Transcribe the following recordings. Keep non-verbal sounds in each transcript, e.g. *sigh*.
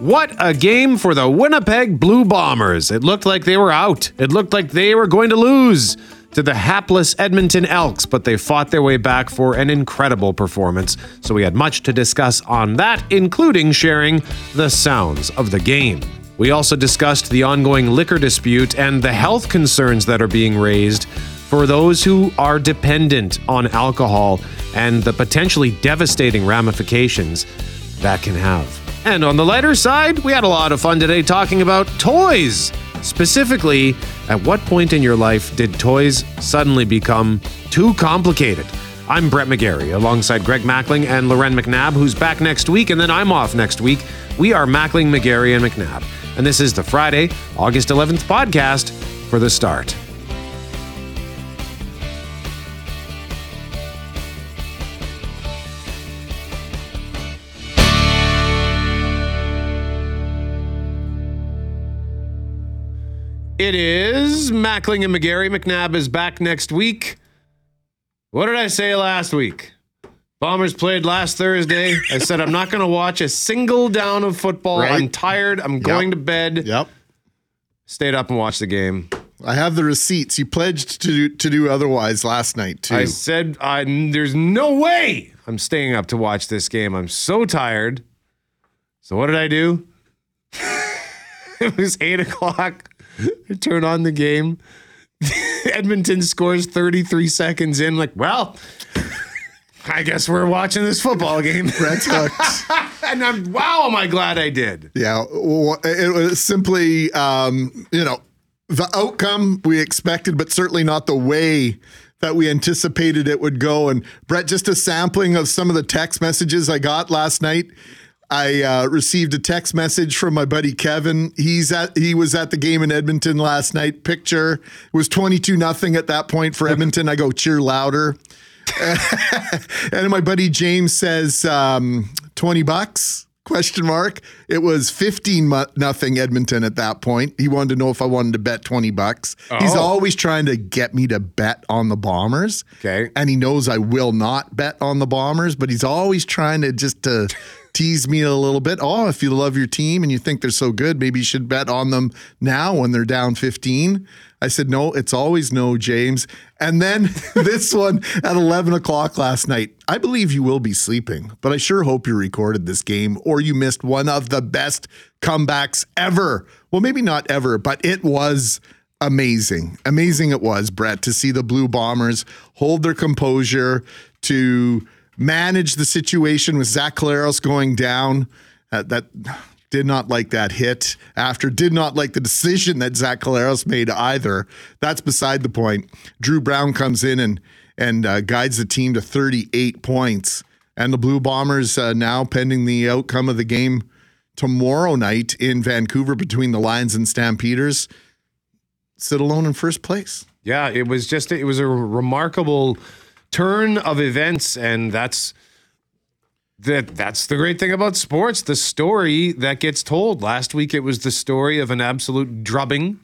What a game for the Winnipeg Blue Bombers. It looked like they were out. It looked like they were going to lose to the hapless Edmonton Elks, but they fought their way back for an incredible performance. So we had much to discuss on that, including sharing the sounds of the game. We also discussed the ongoing liquor dispute and the health concerns that are being raised for those who are dependent on alcohol and the potentially devastating ramifications that can have. And on the lighter side, we had a lot of fun today talking about toys. Specifically, at what point in your life did toys suddenly become too complicated? I'm Brett McGarry alongside Greg Mackling and Loren McNabb, who's back next week, and then I'm off next week. We are Mackling, McGarry, and McNabb. And this is the Friday, August 11th podcast for the start. It is Mackling and McGarry. McNabb is back next week. What did I say last week? Bombers played last Thursday. I said I'm not going to watch a single down of football. Right. I'm tired. I'm going to bed. Yep. Stayed up and watched the game. I have the receipts. You pledged to do, to do otherwise last night too. I said I, there's no way I'm staying up to watch this game. I'm so tired. So what did I do? *laughs* it was eight o'clock. *laughs* Turn on the game. *laughs* Edmonton scores 33 seconds in. Like, well, I guess we're watching this football game. *laughs* Brett's hooked. and I'm wow, am I glad I did. yeah, it was simply, um, you know, the outcome we expected, but certainly not the way that we anticipated it would go. And Brett, just a sampling of some of the text messages I got last night. I uh, received a text message from my buddy Kevin. He's at he was at the game in Edmonton last night. Picture it was twenty two nothing at that point for *laughs* Edmonton. I go cheer louder. *laughs* and my buddy James says um, 20 bucks question mark it was 15 mu- nothing edmonton at that point he wanted to know if i wanted to bet 20 bucks he's Oh. always trying to get me to bet on the bombers Okay. and he knows i will not bet on the bombers but he's always trying to just to *laughs* tease me a little bit oh if you love your team and you think they're so good maybe you should bet on them now when they're down 15 I said, no, it's always no, James. And then *laughs* this one at 11 o'clock last night. I believe you will be sleeping, but I sure hope you recorded this game or you missed one of the best comebacks ever. Well, maybe not ever, but it was amazing. Amazing it was, Brett, to see the Blue Bombers hold their composure, to manage the situation with Zach Collaros going down. Uh, that did not like that hit after, did not like the decision that Zach Collaros made either. That's beside the point. Drew Brown comes in and and uh, guides the team to 38 points. And the Blue Bombers uh, now pending the outcome of the game tomorrow night in Vancouver between the Lions and Stampeders sit alone in first place. Yeah, it was just it was a remarkable turn of events, and that's that that's the great thing about sports. The story that gets told. Last week it was the story of an absolute drubbing.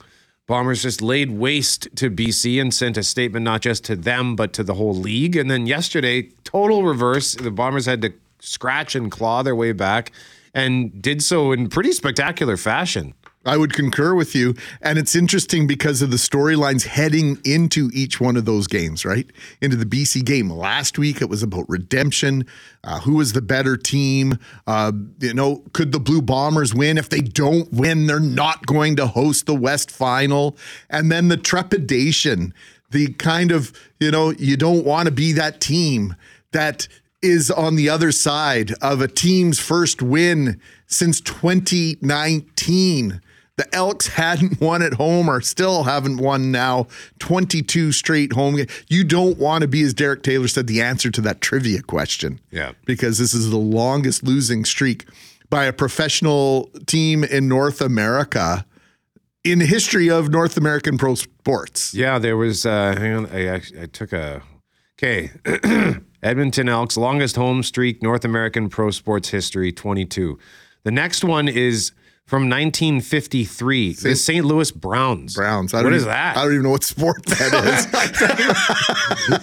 Bombers just laid waste to BC and sent a statement not just to them but to the whole league. And then yesterday, total reverse. The Bombers had to scratch and claw their way back and did so in pretty spectacular fashion. I would concur with you. And it's interesting because of the storylines heading into each one of those games, right? Into the BC game. Last week, it was about redemption. Uh, who was the better team? Uh, you know, could the Blue Bombers win? If they don't win, they're not going to host the West Final. And then the trepidation, the kind of, you know, you don't want to be that team that is on the other side of a team's first win since 2019. The Elks hadn't *laughs* won at home or still haven't won now 22 straight home games. You don't want to be, as Derek Taylor said, the answer to that trivia question. Yeah. Because this is the longest losing streak by a professional team in North America in the history of North American pro sports. Yeah, there was. Uh, hang on, I, I took a. Okay, *clears throat* Edmonton Elks longest home streak North American pro sports history, twenty two. The next one is from 1953. the St. Louis Browns. Browns. I What don't is even- that? I don't even know what sport that *laughs* is.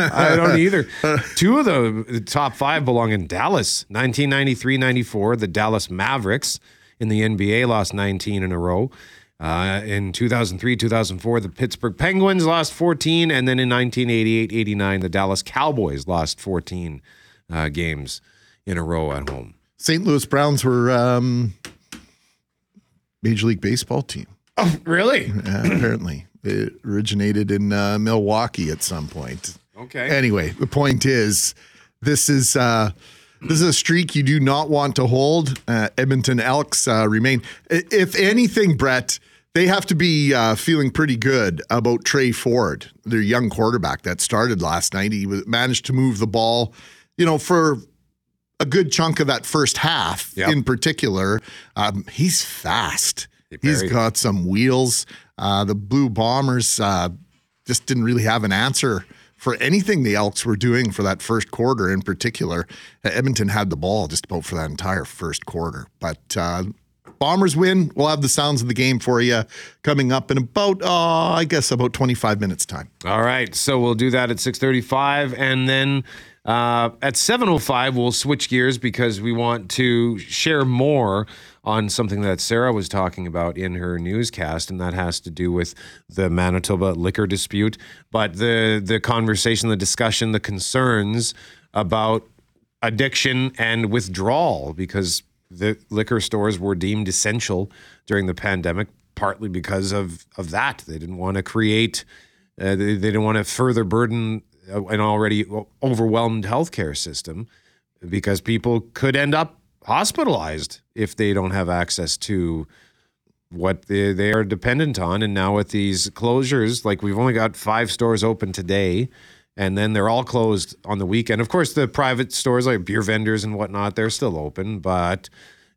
*laughs* I don't either. Two of the top five belong in Dallas. 1993 94, the Dallas Mavericks in the NBA lost 19 in a row. Uh, in 2003 2004, the Pittsburgh Penguins lost 14. And then in 1988 89, the Dallas Cowboys lost 14 uh, games in a row at home. St. Louis Browns were um, Major League Baseball team. Oh, really? Uh, *clears throat* apparently, it originated in uh, Milwaukee at some point. Okay. Anyway, the point is, this is uh, this is a streak you do not want to hold. Uh, Edmonton Elks uh, remain. If anything, Brett, they have to be uh, feeling pretty good about Tre Ford, their young quarterback that started last night. He managed to move the ball, you know, for a good chunk of that first half Yep. in particular. Um, he's fast. He's got some wheels. Uh, the Blue Bombers uh, just didn't really have an answer for anything the Elks were doing for that first quarter in particular. Edmonton had the ball just about for that entire first quarter. But uh, Bombers win. We'll have the sounds of the game for you coming up in about, uh, I guess, about 25 minutes' time. All right, so we'll do that at 6:35 and then uh, at 7:05 we'll switch gears because we want to share more on something that Sarah was talking about in her newscast and that has to do with the Manitoba liquor dispute, but the the conversation, the discussion, the concerns about addiction and withdrawal because the liquor stores were deemed essential during the pandemic partly because of of that. They didn't want to create uh, they, they didn't want to further burden an already overwhelmed healthcare system because people could end up hospitalized if they don't have access to what they, they are dependent on. And now with these closures, like we've only got five stores open today, and then they're all closed on the weekend. Of course, the private stores like beer vendors and whatnot, they're still open. But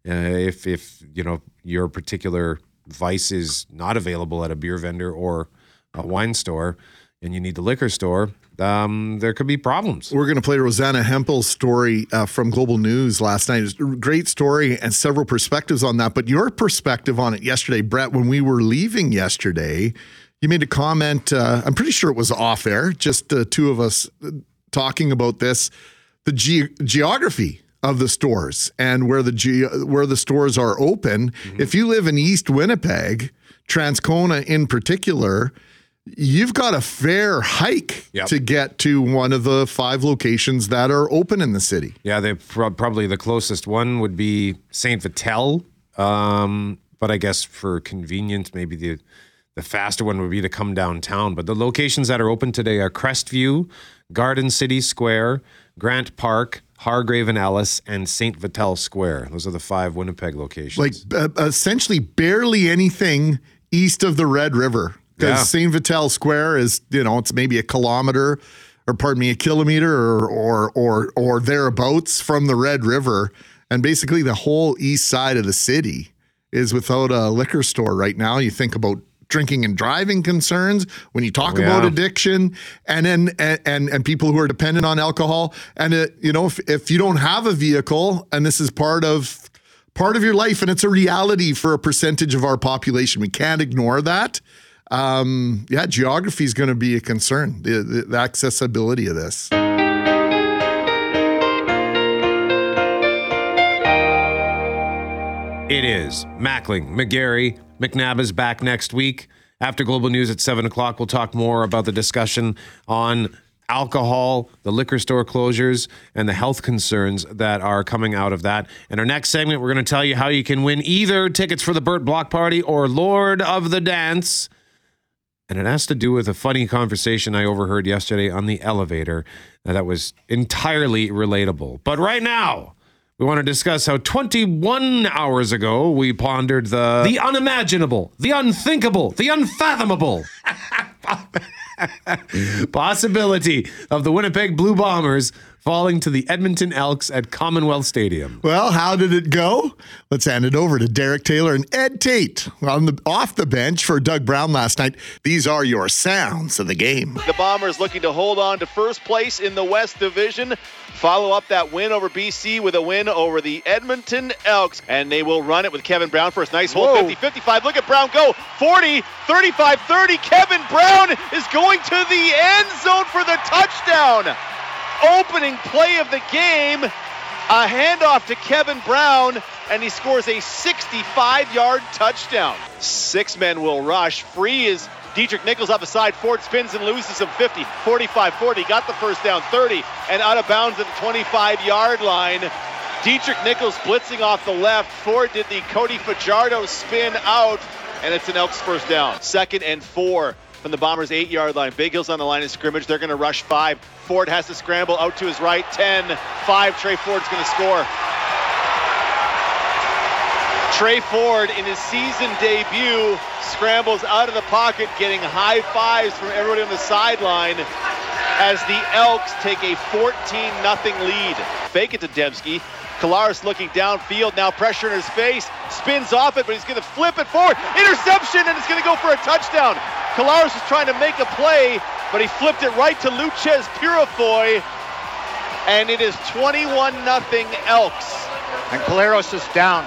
uh, if if you know your particular vice is not available at a beer vendor or a wine store, and you need the liquor store, um, there could be problems. We're going to play Rosanna Hempel's story uh, from Global News last night. It was a great story and several perspectives on that. But your perspective on it yesterday, Brett, when we were leaving yesterday, you made a comment. Uh, I'm pretty sure it was off air, just the two of us uh, talking about this the ge- geography of the stores and where the ge- where the stores are open. If you live in East Winnipeg, Transcona in particular, you've got a fair hike Yep. to get to one of the five locations that are open in the city. Yeah, they pro- probably the closest one would be Saint Vital. Um, but I guess for convenience, maybe the the faster one would be to come downtown. But the locations that are open today are Crestview, Garden City Square, Grant Park, Hargrave and Ellis, and Saint Vital Square. Those are the five Winnipeg locations. Like uh, essentially barely anything east of the Red River. Because Yeah. St. Vital Square is, you know, it's maybe a kilometer or pardon me, a kilometer or or or or thereabouts from the Red River. And basically the whole east side of the city is without a liquor store right now. You think about drinking and driving concerns when you talk oh, about Yeah. addiction and then and, and and people who are dependent on alcohol and it, you know if, if you don't have a vehicle and this is part of part of your life and it's a reality for a percentage of our population we can't ignore that um yeah geography is going to be a concern the, the, the accessibility of this It is. Mackling, McGarry, McNabb is back next week. After Global News at 7 o'clock, we'll talk more about the discussion on alcohol, the liquor store closures, and the health concerns that are coming out of that. In our next segment, we're going to tell you how you can win either tickets for the Burt Block Party or Lord of the Dance. And it has to do with a funny conversation I overheard yesterday on the elevator that was entirely relatable. But right now, we want to discuss how 21 hours ago we pondered the the unimaginable, the unthinkable, the unfathomable. *laughs* Possibility of the Winnipeg Blue Bombers falling to the Edmonton Elks at Commonwealth Stadium. Well, how did it go? Let's hand it over to Derek Taylor and Ed Tait on the off the bench for Doug Brown last night. These are your sounds of the game. The Bombers looking to hold on to first place in the West Division. Follow up that win over BC with a win over the Edmonton Elks. And they will run it with Kevin Brown for first. Nice hole, 50 55. Look at Brown go. 40, 35 30. Kevin Brown is going to the end zone for the touchdown. Opening play of the game. A handoff to Kevin Brown, and he scores a 65 yard touchdown. Six men will rush. Free is Deatrick Nichols off the side. Ford spins and loses him 50, 45, 40. Got the first down, 30, and out of bounds at the 25 yard line. Deatrick Nichols blitzing off the left. Ford did the Cody Fajardo spin out, and it's an Elks first down. Second and four from the Bombers' eight yard line. Big Hills on the line of scrimmage. They're going to rush five. Ford has to scramble out to his right. 10, 5. Tre Ford's going to score. Tre Ford, in his season debut, scrambles out of the pocket, getting high fives from everybody on the sideline as the Elks take a 14 0 lead. Fake it to Demski. Collaros looking downfield, now pressure in his face, spins off it, but he's going to flip it forward. Interception, and it's going to go for a touchdown. Collaros is trying to make a play, but he flipped it right to Loucheiz Purifoy, and it is 21 0 Elks. And Collaros is down.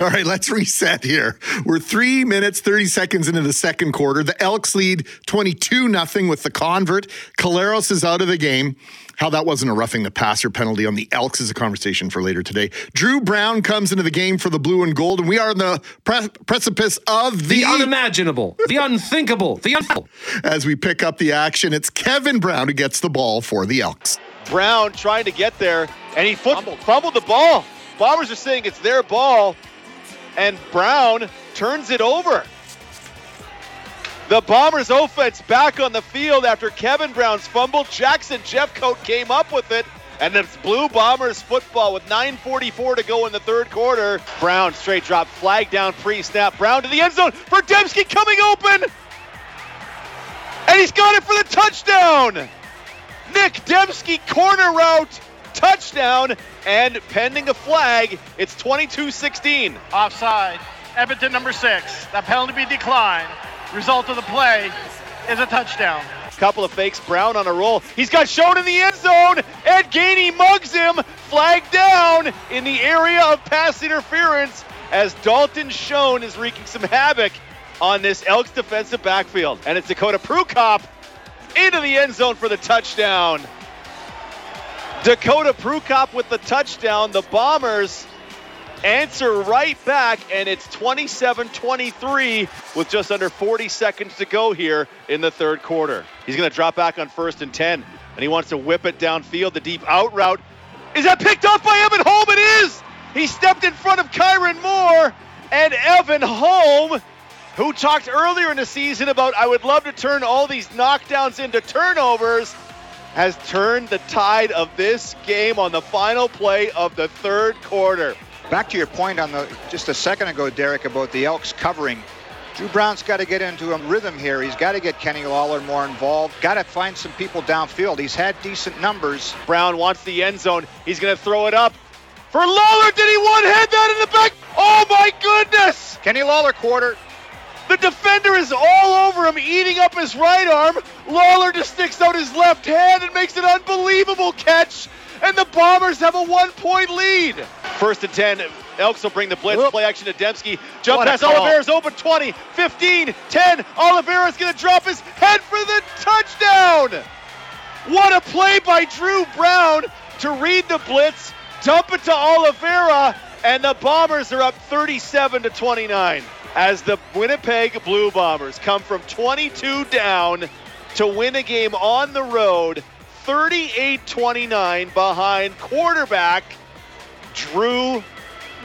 All right, let's reset here. We're three minutes, 30 seconds into the second quarter. The Elks lead 22 0 with the convert. Collaros is out of the game. How that wasn't a roughing the passer penalty on the Elks is a conversation for later today. Drew Brown comes into the game for the blue and gold, and we are on the pre- precipice of the, The unimaginable, the unthinkable, the un- As we pick up the action, it's Kevin Brown who gets the ball for the Elks. Brown trying to get there, and he fumbled. fumbled the ball. Bombers are saying it's their ball, and Brown turns it over. The Bombers offense back on the field after Kevin Brown's fumble. Jackson Jeffcoat came up with it, and it's Blue Bombers football with 9.44 to go in the third quarter. Brown straight drop, flag down pre snap. Brown to the end zone for Demski coming open, and he's got it for the touchdown. Nic Demski corner route, touchdown, and pending a flag, it's 22 16. Offside. Edmonton number six. That penalty be declined. Result of the play is a touchdown. Couple of fakes, Brown on a roll. He's got shown in the end zone. Ed Gainey mugs him, flag down in the area of pass interference as Dalton Schoen is wreaking some havoc on this Elks defensive backfield. And it's Dakota Prukop into the end zone for the touchdown. Dakota Prukop with the touchdown. The Bombers answer right back, and it's 27 23 with just under 40 seconds to go here in the third quarter. He's going to drop back on first and 10, and he wants to whip it downfield. The deep out route. Is that picked off by Evan Holm? It is! He stepped in front of Kyran Moore, and Evan Holm, who talked earlier in the season about I would love to turn all these knockdowns into turnovers, has turned the tide of this game on the final play of the third quarter. Back to your point on the just a second ago, Derek, about the Elks covering. Drew Brown's got to get into a rhythm here. He's got to get Kenny Lawler more involved. Got to find some people downfield. He's had decent numbers. Brown wants the end zone. He's going to throw it up for Lawler. Did he one head that in the back? Oh my goodness! Kenny Lawler quarter. The defender is all over him, eating up his right arm. Lawler just sticks out his left hand and makes an unbelievable catch. And the Bombers have a one point lead. First and 10. Elks will bring the blitz. Play action to Demski. Jump What pass. Oliveira's open 20, 15, 10. Oliveira's going to drop his head for the touchdown. What a play by Drew Brown to read the blitz, dump it to Oliveira, and the Bombers are up 37 to 29 as the Winnipeg Blue Bombers come from 22 down to win a game on the road 38-29 behind quarterback Drew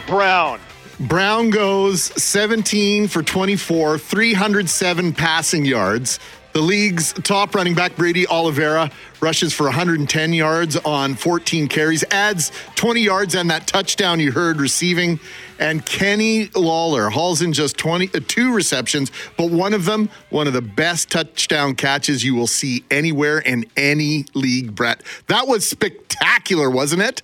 Brown. Brown goes 17 for 24, 307 passing yards. The league's top running back, Brady Oliveira, rushes for 110 yards on 14 carries, adds 20 yards and that touchdown you heard receiving. And Kenny Lawler hauls in just 20, uh, two receptions, but one of them, one of the best touchdown catches you will see anywhere in any league, Brett. That was spectacular, wasn't it?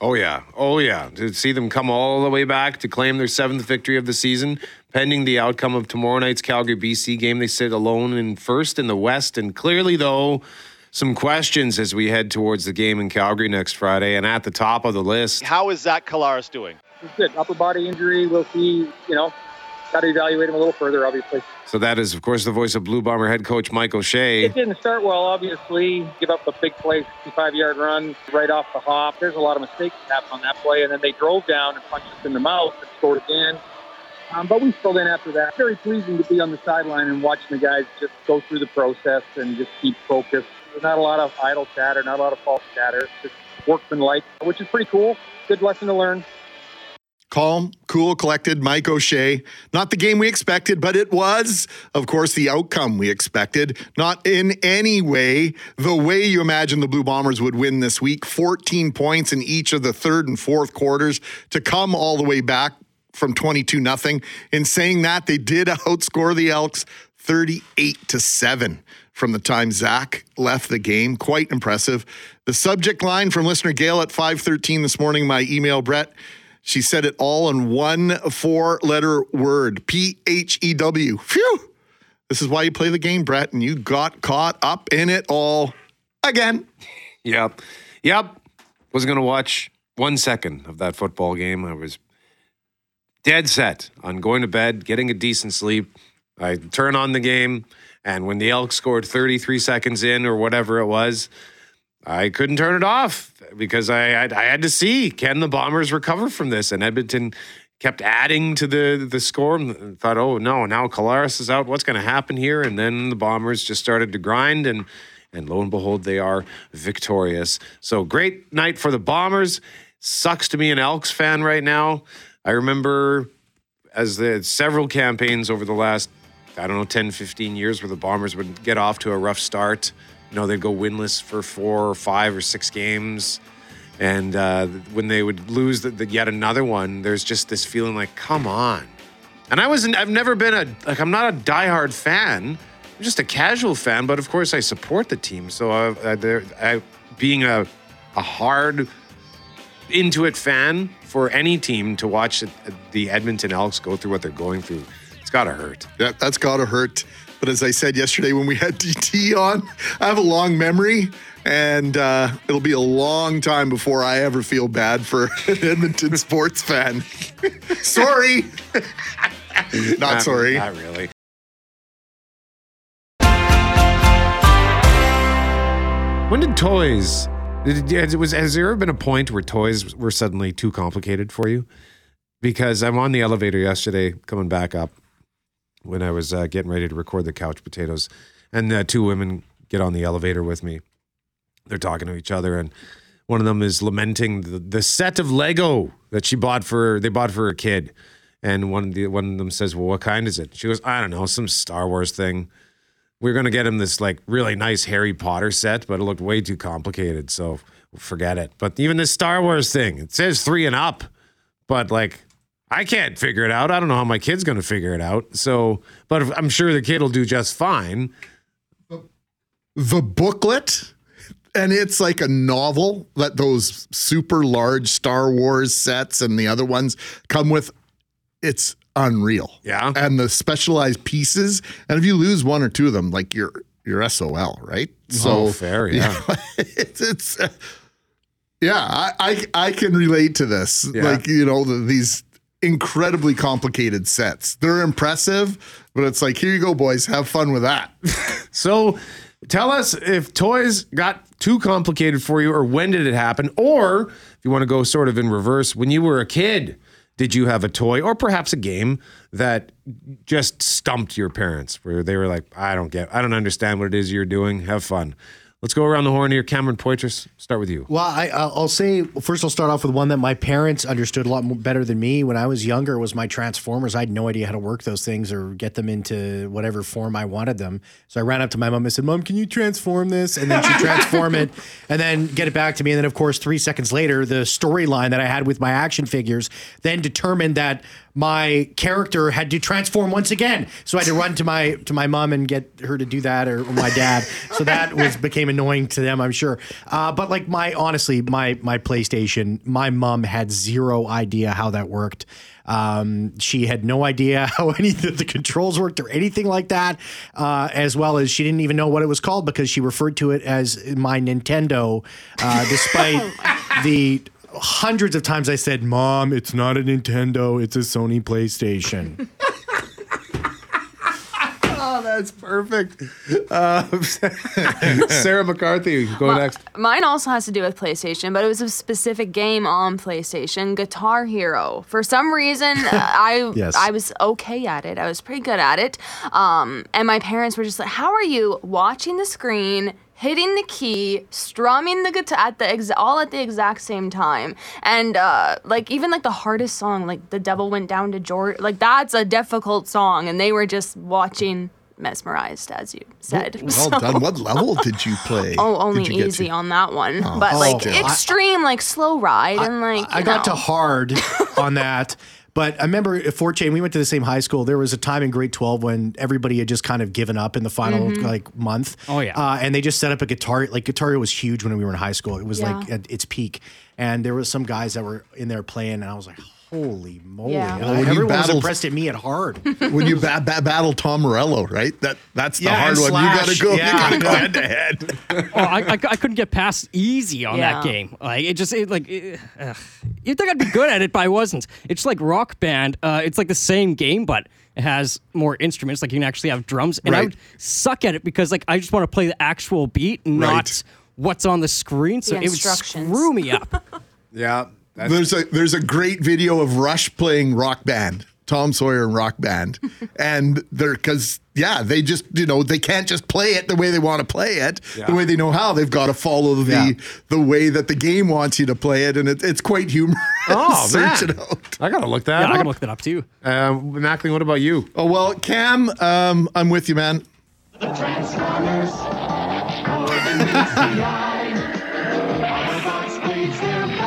Oh yeah, oh yeah. To see them come all the way back to claim their seventh victory of the season, pending the outcome of tomorrow night's Calgary BC game, they sit alone in first in the West, and clearly though. Some questions as we head towards the game in Calgary next Friday, and at the top of the list. How is Zach Collaros doing? He's good. Upper body injury. We'll see. You know, got to evaluate him a little further, obviously. So that is, of course, the voice of Blue Bomber head coach Mike O'Shea. It didn't start well, obviously. Give up a big play, 65 yard run right off the hop. There's a lot of mistakes that happened on that play, and then they drove down and punched us in the mouth and scored again. Um, but we filled in after that. Very pleasing to be on the sideline and watching the guys just go through the process and just keep focused. There's not a lot of idle chatter, not a lot of false chatter. It's just workmanlike, which is pretty cool. Good lesson to learn. Calm, cool, collected, Mike O'Shea. Not the game we expected, but it was, of course, the outcome we expected. Not in any way the way you imagine the Blue Bombers would win this week. 14 points in each of the third and fourth quarters to come all the way back from 22 nothing. In saying that, they did *laughs* outscore the Elks 38 to 7 from the time Zach left the game. Quite impressive. The subject line from listener Gail at 513 this morning, my email, Brett. She said it all in one four letter word P H E W. Phew. This is why you play the game, Brett, and you got caught up in it all again. Yep. Yep. Wasn't going to watch one second of that football game. I was dead set on going to bed, getting a decent sleep. I turn on the game, and when the Elks scored 33 seconds in or whatever it was, I couldn't turn it off because I had, I had to see can the Bombers recover from this, and Edmonton kept adding to the the score. And thought, oh no, now Collaros is out. What's going to happen here? And then the Bombers just started to grind, and and lo and behold, they are victorious. So great night for the Bombers. Sucks to be an Elks fan right now. I remember as the several campaigns over the last I don't know 10 15 years where the Bombers would get off to a rough start you know, they'd go winless for four or five or six games. And uh, when they would lose the, the yet another one, there's just this feeling like, come on. And I wasn't, I've never been a, like, I'm not a diehard fan. I'm just a casual fan, but of course I support the team. So I, I, I, being a, a hard, into it fan for any team to watch the Edmonton Elks go through what they're going through, it's got to hurt. Yeah, that's got to hurt. But as I said yesterday when we had *laughs* DT on, I have a long memory, and uh, it'll be a long time before I ever feel bad for *laughs* an Edmonton sports fan. *laughs* sorry. not, not sorry. Not really. When did toys? Did, was has there ever been a point where toys were suddenly too complicated for you? Because I'm on the elevator yesterday, coming back up, when I was uh, getting ready to record the couch potatoes, and uh, two women get on the elevator with me. They're talking to each other, and one of them is lamenting the, the set of Lego that she bought for they bought for her kid, and one of the one of them says, "Well, what kind is it?" She goes, "I don't know, some Star Wars thing." We are gonna get him this like really nice Harry Potter set, but it looked way too complicated, so forget it. But even this Star Wars thing, it says three and up, but like I can't figure it out. I don't know how my kid's going to figure it out. So, but I'm sure the kid will do just fine. The booklet, and it's like a novel that those super large Star Wars sets and the other ones come with. It's unreal. Yeah. And the specialized pieces. And if you lose one or two of them, like you're you're SOL, right? So oh, fair, *laughs* yeah. it's, it's uh, yeah, I, I, I can relate to this. Yeah. Like you know the, these incredibly complicated sets. They're impressive, but it's like, here you go, boys, have fun with that. *laughs* so tell us if toys got too complicated for you, or when did it happen? Or if you want to go sort of in reverse, when you were a kid, did you have a toy or perhaps a game that just stumped your parents where they were like, I don't get, I don't understand what it is you're doing. Have fun. Let's go around the horn here. Cameron Poitras, start with you. Well, I, I'll I'll say first. I'll start off with one that my parents understood a lot more, better than me when I was younger. Was my Transformers? I had no idea how to work those things or get them into whatever form I wanted them. So I ran up to my mom and said, "Mom, can you transform this?" And then she transform it, *laughs* and then get it back to me. And then, of course, three seconds later, the storyline that I had with my action figures then determined that my character had to transform once again. So I had to run to my to my mom and get her to do that, or my dad. So that was became annoying to them, I'm sure. Uh, but like my honestly, my my PlayStation, my mom had zero idea how that worked. Um, she had no idea *laughs* how any of the controls worked or anything like that, uh, as well as she didn't even know what it was called because she referred to it as my Nintendo, uh, *laughs* despite the hundreds of times I said, Mom, it's not a Nintendo, it's a Sony PlayStation. *laughs* Oh, that's perfect. Uh, *laughs* Sarah McCarthy, go next. Mine also has to do with PlayStation, but it was a specific game on PlayStation, Guitar Hero. For some reason, *laughs* uh, I Yes. I was okay at it. I was pretty good at it. Um, and my parents were just like, "How are you watching the screen?" Hitting the key, strumming the guitar at the ex- all at the exact same time, and uh, like even like the hardest song, like "The Devil Went Down to George," like that's a difficult song, and they were just watching, mesmerized, as you said. Well *laughs* So- done. What level did you play? *laughs* Oh, only Did you get easy on that one. but like okay. extreme, like slow ride and like. I you got to hard *laughs* on that. But I remember at Fort Chain, we went to the same high school. There was a time in grade 12 when everybody had just kind of given up in the final Mm-hmm. like month. Oh, yeah. Uh, and they just set up a guitar. Like Guitar was huge when we were in high school. It was like at its peak. And there was some guys that were in there playing, and I was like, holy moly. Yeah. Well, when you everyone was impressed at me at hard. *laughs* when you ba- ba- battle Tom Morello, right? That that's the Yeah, hard one. Slash, you gotta go. yeah. You gotta go *laughs* head to head. oh, I, I, I couldn't get past easy on Yeah. that game. Like it just it, like it, ugh. you'd think I'd be good at it, but I wasn't. It's like Rock Band. Uh, it's like the same game, but it has more instruments. Like you can actually have drums, and I would suck at it because like I just want to play the actual beat, not Right. what's on the screen. So The it would instructions. screw me up. *laughs* Yeah. That's, There's a there's a great video of Rush playing Rock Band, Tom Sawyer and Rock Band, *laughs* and they're because yeah, they just you know they can't just play it the way they want to play it, Yeah. the way they know how. They've got to follow the Yeah. the way that the game wants you to play it, and it, it's quite humorous. oh, *laughs* Search man. it out. I got to look that Yeah, I up. can look that up too. Um, Mackling, what about you? Oh well, Cam, um, I'm with you, man. *laughs*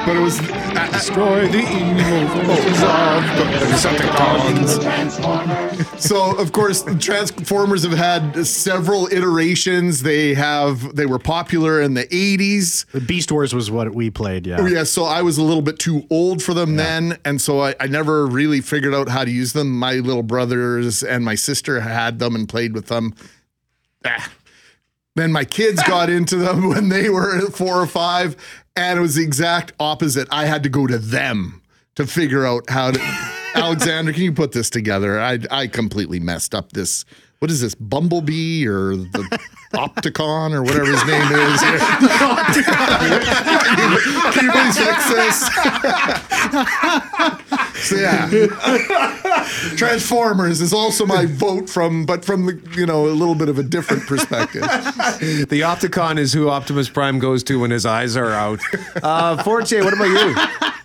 But it was uh, Destroy the evil forces of the Decepticons. So, of course, Transformers have had several iterations. They have they were popular in the 80s. the Beast Wars was what we played. Yeah. Oh, yeah, so I was a little bit too old for them then, and so I, I never really figured out how to use them. My little brothers and my sister had them and played with them. Ah. Then my kids got *laughs* into them when they were four or five, and it was the exact opposite. I had to go to them to figure out how to. *laughs* Alexander, can you put this together? I I completely messed up this. What is this, Bumblebee or the *laughs* Opticon or whatever his name is? *laughs* can you please fix this? so yeah, Transformers is also my vote from, but from the you know a little bit of a different perspective. The Opticon is who Optimus Prime goes to when his eyes are out. Uh, Forte, what about you?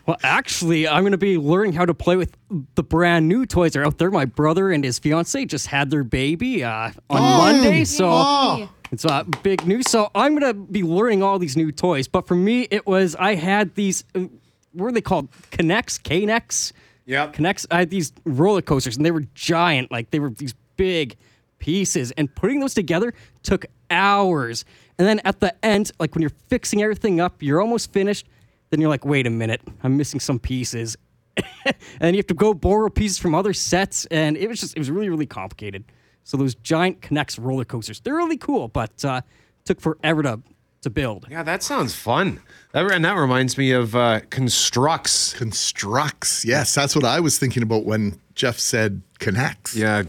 Well, actually, I'm going to be learning how to play with the brand new toys that are out there. My brother and his fiance just had their baby uh, on Monday, so it's uh, big news. So I'm going to be learning all these new toys. But for me, it was I had these. Uh, what are they called? K'NEX, K'NEX. Yeah. K'NEX. I had these roller coasters, and they were giant. Like they were these big pieces, and putting those together took hours. And then at the end, like when you're fixing everything up, you're almost finished. Then you're like, wait a minute, I'm missing some pieces. *laughs* and then you have to go borrow pieces from other sets, and it was just it was really really complicated. So those giant K'NEX roller coasters, they're really cool, but uh, took forever to to build. Yeah, that sounds fun. That, and that reminds me of uh, Construx. Construx, yes, that's what I was thinking about when Jeff said K'NEX. Yeah,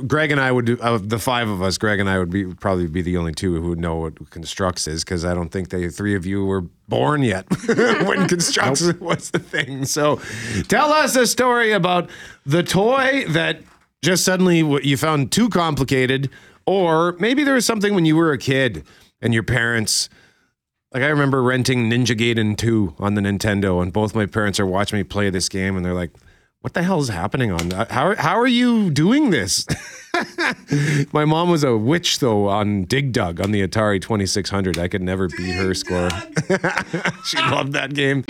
Greg and I would, do, of the five of us, Greg and I would be probably be the only two who would know what Construx is because I don't think the three of you were born yet *laughs* when Construx was the thing. So tell us a story about the toy that just suddenly you found too complicated, or maybe there was something when you were a kid and your parents. Like I remember renting Ninja Gaiden 2 on the Nintendo, and both my parents are watching me play this game, and they're like, "What the hell is happening on that? How how are you doing this?" *laughs* my mom was a witch though on Dig Dug on the Atari 2600. I could never beat her score. *laughs* she loved that game.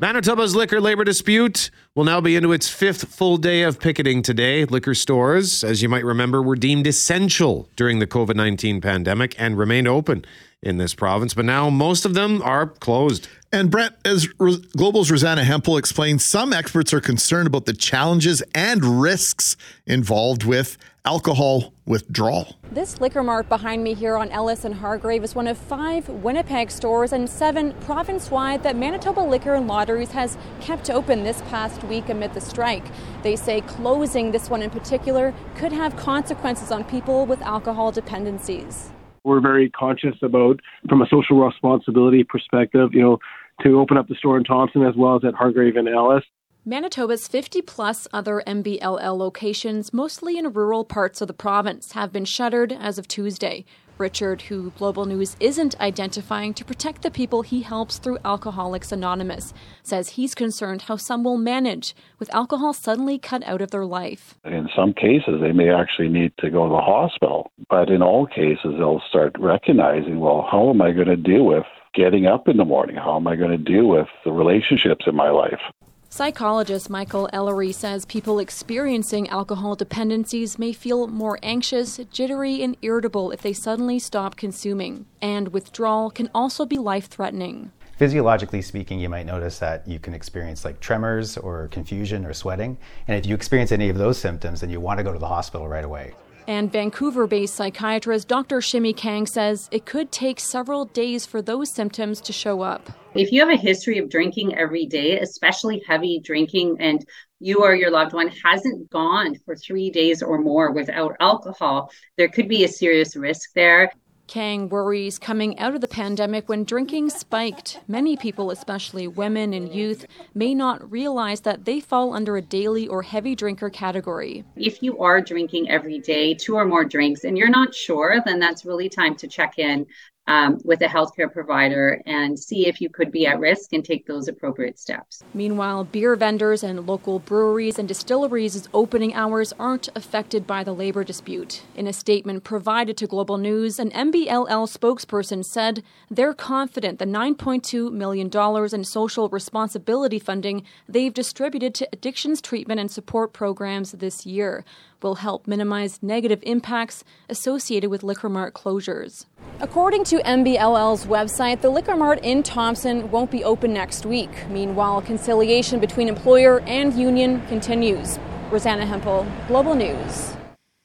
Manitoba's liquor labor dispute will now be into its fifth full day of picketing today. Liquor stores, as you might remember, were deemed essential during the COVID 19 pandemic and remained open in this province, but now most of them are closed. And Brett, as Ro- Global's Rosanna Hempel explains, some experts are concerned about the challenges and risks involved with alcohol withdrawal. This liquor mart behind me here on Ellis and Hargrave is one of five Winnipeg stores and seven province wide that Manitoba Liquor and Lotteries has kept open this past week amid the strike. They say closing this one in particular could have consequences on people with alcohol dependencies. We're very conscious about, from a social responsibility perspective, you know, to open up the store in Thompson as well as at Hargrave and Ellis. Manitoba's 50 plus other MBLL locations, mostly in rural parts of the province, have been shuttered as of Tuesday. Richard, who Global News isn't identifying to protect the people he helps through Alcoholics Anonymous, says he's concerned how some will manage with alcohol suddenly cut out of their life. In some cases, they may actually need to go to the hospital, but in all cases, they'll start recognizing, well, how am I going to deal with getting up in the morning? How am I going to deal with the relationships in my life? Psychologist Michael Ellery says people experiencing alcohol dependencies may feel more anxious, jittery, and irritable if they suddenly stop consuming. And withdrawal can also be life threatening. Physiologically speaking, you might notice that you can experience like tremors or confusion or sweating. And if you experience any of those symptoms, then you want to go to the hospital right away. And Vancouver based psychiatrist Dr. Shimi Kang says it could take several days for those symptoms to show up. If you have a history of drinking every day, especially heavy drinking, and you or your loved one hasn't gone for three days or more without alcohol, there could be a serious risk there. Kang worries coming out of the pandemic when drinking spiked. Many people, especially women and youth, may not realize that they fall under a daily or heavy drinker category. If you are drinking every day, two or more drinks, and you're not sure, then that's really time to check in um, with a healthcare provider and see if you could be at risk and take those appropriate steps. Meanwhile, beer vendors and local breweries and distilleries' opening hours aren't affected by the labor dispute. In a statement provided to Global News, an MBLL spokesperson said they're confident the $9.2 million in social responsibility funding they've distributed to addictions treatment and support programs this year will help minimize negative impacts associated with liquor mart closures. According to MBLL's website, the liquor mart in Thompson won't be open next week. Meanwhile, conciliation between employer and union continues. Rosanna Hempel, Global News.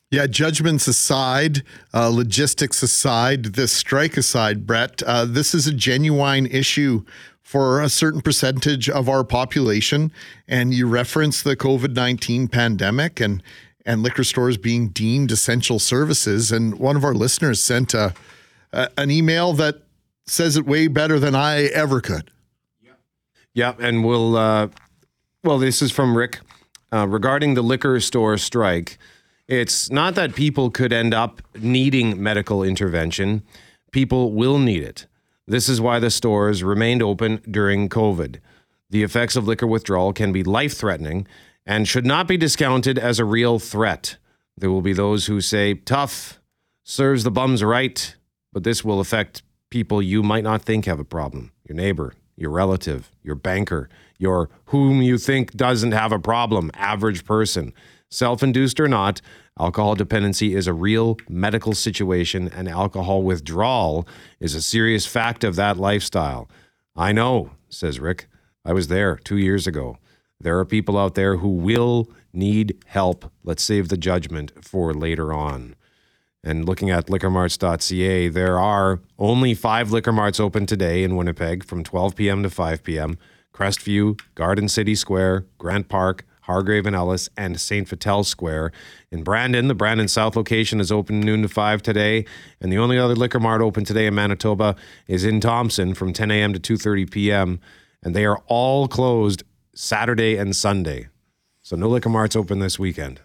Yeah, judgments aside, uh, logistics aside, this strike aside, Brett, uh, this is a genuine issue for a certain percentage of our population. And you reference the COVID 19 pandemic and, and liquor stores being deemed essential services. And one of our listeners sent a, an email that says it way better than I ever could. Yeah, and we'll. Uh, well, this is from Rick uh, regarding the liquor store strike. It's not that people could end up needing medical intervention. People will need it. This is why the stores remained open during COVID. The effects of liquor withdrawal can be life threatening and should not be discounted as a real threat. There will be those who say, tough, serves the bums right, but this will affect people you might not think have a problem your neighbor, your relative, your banker, your whom you think doesn't have a problem, average person. Self induced or not, alcohol dependency is a real medical situation, and alcohol withdrawal is a serious fact of that lifestyle. I know, says Rick. I was there two years ago. There are people out there who will need help. Let's save the judgment for later on. And looking at liquormarts.ca, there are only five liquor marts open today in Winnipeg from 12 p.m. to 5 p.m. Crestview, Garden City Square, Grant Park, Hargrave and Ellis, and St. Vital Square. In Brandon, the Brandon South location is open noon to 5 today, and the only other liquor mart open today in Manitoba is in Thompson from 10 a.m. to 2:30 p.m. and they are all closed Saturday and Sunday. So no liquor marts open this weekend.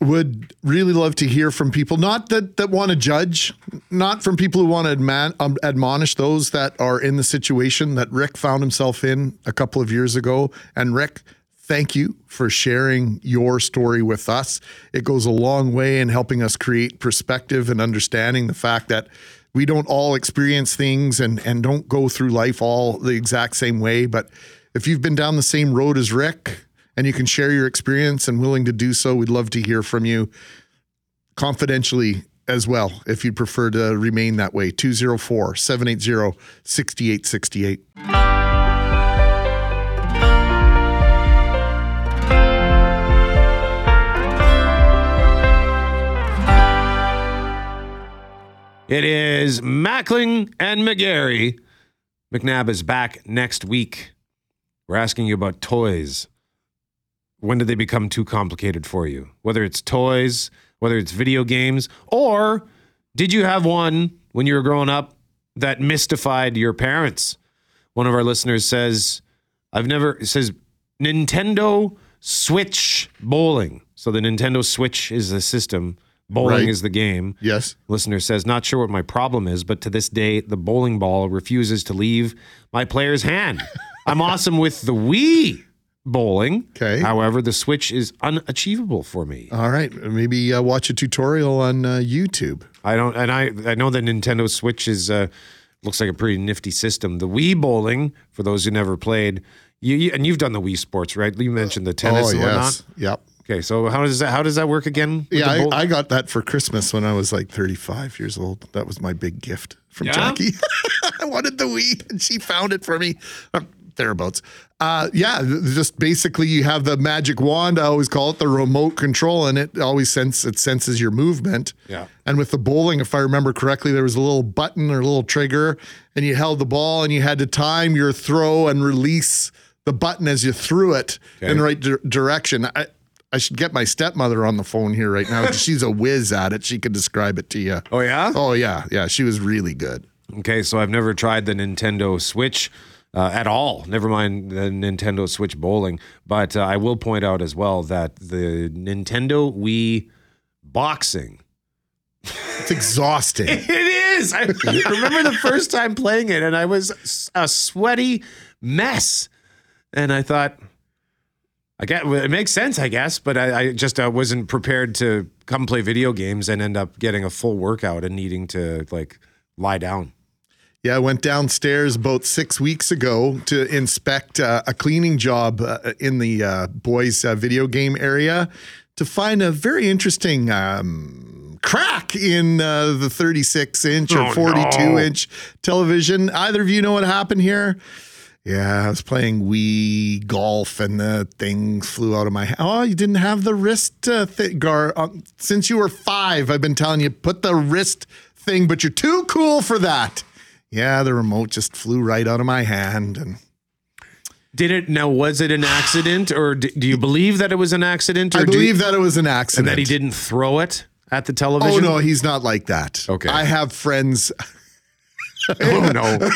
Would really love to hear from people, not that, that want to judge, not from people who want to um, admonish those that are in the situation that Rick found himself in a couple of years ago. And Rick, thank you for sharing your story with us. It goes a long way in helping us create perspective and understanding the fact that we don't all experience things and, and don't go through life all the exact same way. But if you've been down the same road as Rick, and you can share your experience and willing to do so, we'd love to hear from you confidentially as well if you'd prefer to remain that way. 204 780 6868. It is Mackling and McGarry. McNabb is back next week. We're asking you about toys. When did they become too complicated for you? Whether it's toys, whether it's video games, or did you have one when you were growing up that mystified your parents? One of our listeners says, I've never, says Nintendo Switch bowling. So the Nintendo Switch is the system. Bowling Right. is the game. Yes. Listener says, not sure what my problem is, but to this day, the bowling ball refuses to leave my player's hand. I'm awesome with the Wii bowling. Okay. However, the Switch is unachievable for me. All right. Maybe uh, watch a tutorial on uh, YouTube. I don't, and I, I know that Nintendo Switch is, uh, looks like a pretty nifty system. The Wii bowling, for those who never played, you, you and you've done the Wii Sports, right? You mentioned the tennis oh, and yes. whatnot. Yep. Okay, so how does that how does that work again? Yeah, I, I got that for Christmas when I was like 35 years old. That was my big gift from Yeah? Jackie. *laughs* I wanted the Wii, and she found it for me. Thereabouts. Uh, yeah, just basically you have the magic wand. I always call it the remote control, and it always sense it senses your movement. Yeah. And with the bowling, if I remember correctly, there was a little button or a little trigger, and you held the ball, and you had to time your throw and release the button as you threw it in the right dir- direction. I, I should get my stepmother on the phone here right now. *laughs* She's a whiz at it. She could describe it to you. Oh yeah. Oh yeah, yeah. She was really good. Okay, so I've never tried the Nintendo Switch uh, at all. Never mind the Nintendo Switch bowling. But uh, I will point out as well that the Nintendo Wii boxing. It's exhausting. *laughs* It is. I remember the first time playing it, and I was a sweaty mess. And I thought, I get it makes sense, I guess, but I, I just uh, wasn't prepared to come play video games and end up getting a full workout and needing to like lie down. Yeah, I went downstairs about six weeks ago to inspect uh, a cleaning job uh, in the uh, boys' uh, video game area to find a very interesting um, crack in uh, the 36 inch or Oh, 42 no. inch television. Either of you know what happened here? Yeah, I was playing Wii golf and the thing flew out of my hand. Oh, you didn't have the wrist uh, thing, Gar. Uh, since you were five, I've been telling you, put the wrist thing, but you're too cool for that. Yeah, the remote just flew right out of my hand. And Did it now? Was it an accident, or do you believe that it was an accident? Or I believe you- that it was an and accident. that he didn't throw it at the oh, television? Oh, no, he's not like that. Okay. I have friends. *laughs* oh no! *laughs*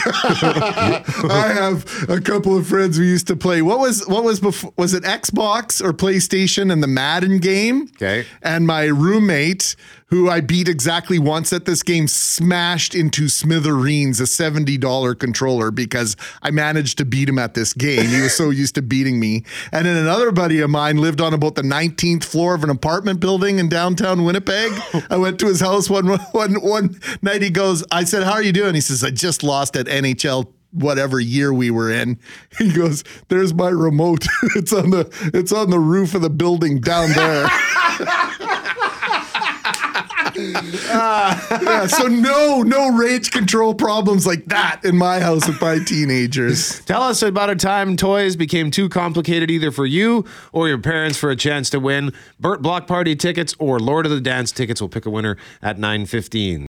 I have a couple of friends we used to play. What was what was before? Was it Xbox or PlayStation and the Madden game? Okay. And my roommate, who I beat exactly once at this game, smashed into smithereens a seventy dollar controller because I managed to beat him at this game. He was so *laughs* used to beating me. And then another buddy of mine lived on about the nineteenth floor of an apartment building in downtown Winnipeg. I went to his house one *laughs* one one night. He goes, I said, "How are you doing?" He says, "I just lost at NHL." whatever year we were in *laughs* he goes there's my remote it's on the it's on the roof of the building down there *laughs* yeah, so no no rage control problems like that in my house with my teenagers Tell us about a time toys became too complicated either for you or your parents for a chance to win Burt Block Party tickets or Lord of the Dance tickets. We'll pick a winner at 9:15.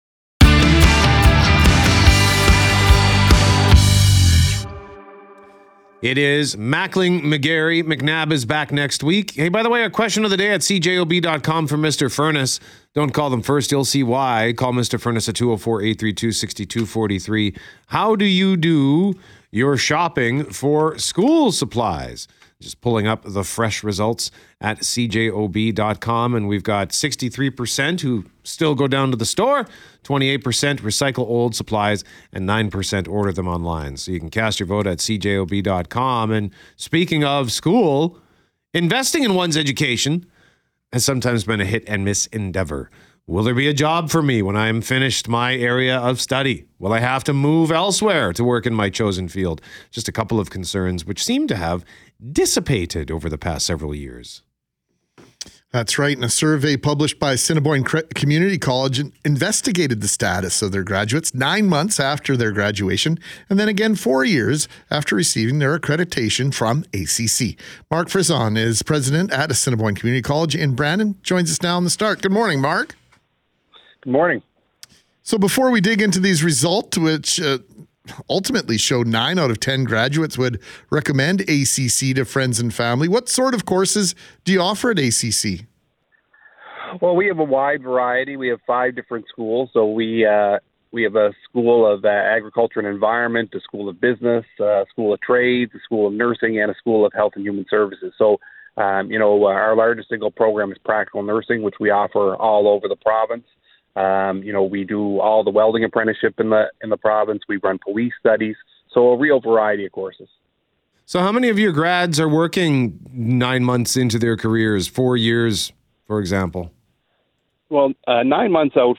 It is Mackling McGarry. McNabb is back next week. Hey, by the way, a question of the day at cjob.com from Mr. Furnace. Don't call them first, you'll see why. Call Mr. Furnace at 204 832 6243. How do you do your shopping for school supplies? Just pulling up the fresh results at cjob.com. And we've got 63% who still go down to the store, 28% recycle old supplies, and 9% order them online. So you can cast your vote at cjob.com. And speaking of school, investing in one's education has sometimes been a hit and miss endeavor. Will there be a job for me when I am finished my area of study? Will I have to move elsewhere to work in my chosen field? Just a couple of concerns which seem to have dissipated over the past several years. That's right. And a survey published by Assiniboine Community College investigated the status of their graduates nine months after their graduation, and then again four years after receiving their accreditation from ACC. Mark Frison is president at Assiniboine Community College in Brandon. Joins us now on the start. Good morning, Mark. Good morning. So before we dig into these results, which uh, ultimately show nine out of 10 graduates would recommend ACC to friends and family, what sort of courses do you offer at ACC? Well, we have a wide variety. We have five different schools. So we uh, we have a school of uh, agriculture and environment, a school of business, a school of trades, a school of nursing, and a school of health and human services. So, um, you know, our largest single program is practical nursing, which we offer all over the province. Um, you know, we do all the welding apprenticeship in the in the province. We run police studies, so a real variety of courses. So, how many of your grads are working nine months into their careers, four years, for example? Well, uh, nine months out,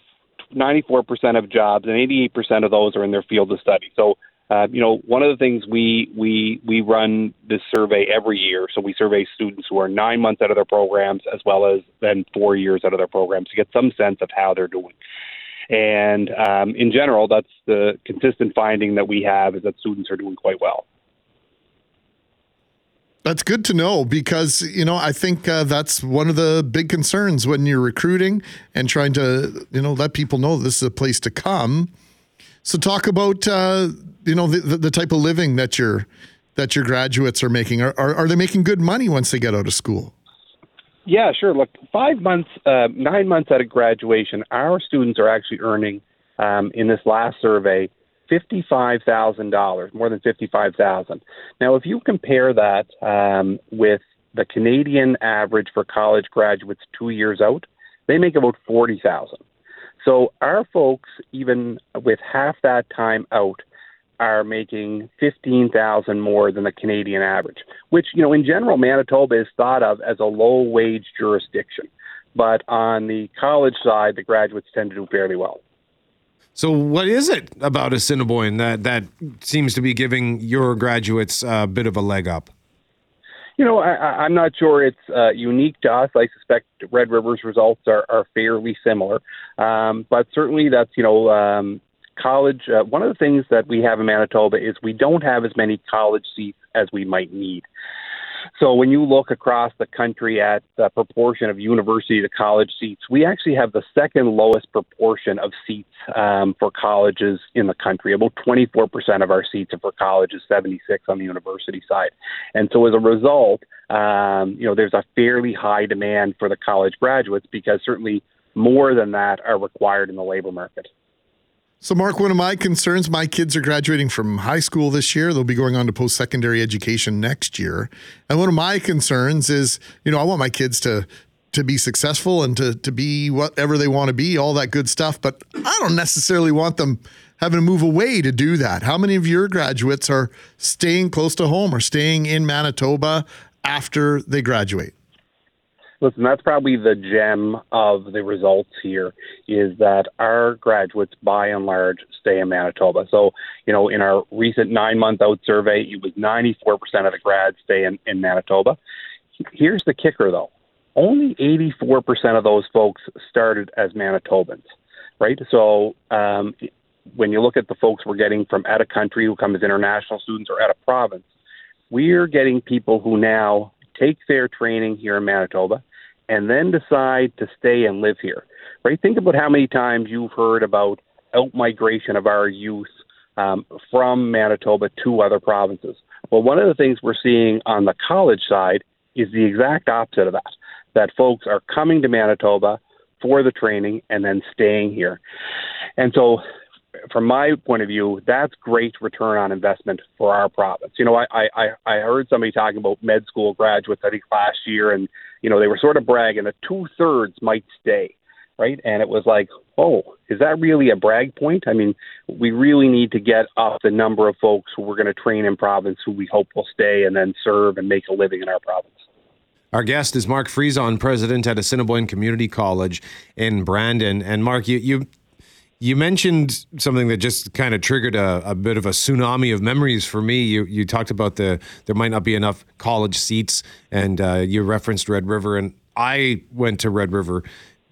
94% of jobs, and 88% of those are in their field of study. So, uh, you know, one of the things we we we run this survey every year. So we survey students who are nine months out of their programs, as well as then four years out of their programs, to get some sense of how they're doing. And um, in general, that's the consistent finding that we have is that students are doing quite well. That's good to know because, you know, I think uh, that's one of the big concerns when you're recruiting and trying to, you know, let people know this is a place to come. So, talk about uh, you know the, the type of living that your that your graduates are making. Are, are, are they making good money once they get out of school? Yeah sure. Look five months uh, nine months out of graduation our students are actually earning um, in this last survey $55000 more than 55000 now if you compare that um, with the canadian average for college graduates two years out they make about 40000 so our folks even with half that time out are making 15,000 more than the Canadian average, which, you know, in general, Manitoba is thought of as a low wage jurisdiction. But on the college side, the graduates tend to do fairly well. So, what is it about Assiniboine that, that seems to be giving your graduates a bit of a leg up? You know, I, I'm not sure it's uh, unique to us. I suspect Red River's results are, are fairly similar, um, but certainly that's you know um, college, uh, one of the things that we have in Manitoba is we don't have as many college seats as we might need. So when you look across the country at the proportion of university to college seats, we actually have the second lowest proportion of seats um, for colleges in the country. About 24% of our seats are for colleges, 76 on the university side. And so as a result, um, you know, there's a fairly high demand for the college graduates because certainly more than that are required in the labor market. So, Mark, one of my concerns my kids are graduating from high school this year. They'll be going on to post secondary education next year. And one of my concerns is, you know, I want my kids to to be successful and to, to be whatever they want to be, all that good stuff. But I don't necessarily want them having to move away to do that. How many of your graduates are staying close to home or staying in Manitoba after they graduate? Listen, that's probably the gem of the results here is that our graduates, by and large, stay in Manitoba. So, you know, in our recent nine month out survey, it was 94% of the grads stay in, in Manitoba. Here's the kicker, though only 84% of those folks started as Manitobans, right? So, um, when you look at the folks we're getting from out of country who come as international students or out of province, we're getting people who now take their training here in Manitoba, and then decide to stay and live here. Right? Think about how many times you've heard about out migration of our youth um, from Manitoba to other provinces. Well, one of the things we're seeing on the college side is the exact opposite of that. That folks are coming to Manitoba for the training and then staying here. And so from my point of view, that's great return on investment for our province. You know, I, I, I heard somebody talking about med school graduates, I think last year, and, you know, they were sort of bragging that two thirds might stay, right? And it was like, oh, is that really a brag point? I mean, we really need to get up the number of folks who we're going to train in province who we hope will stay and then serve and make a living in our province. Our guest is Mark Frison, president at Assiniboine Community College in Brandon. And Mark, you you you mentioned something that just kind of triggered a, a, bit of a tsunami of memories for me. You you talked about the there might not be enough college seats, and uh, you referenced Red River, and I went to Red River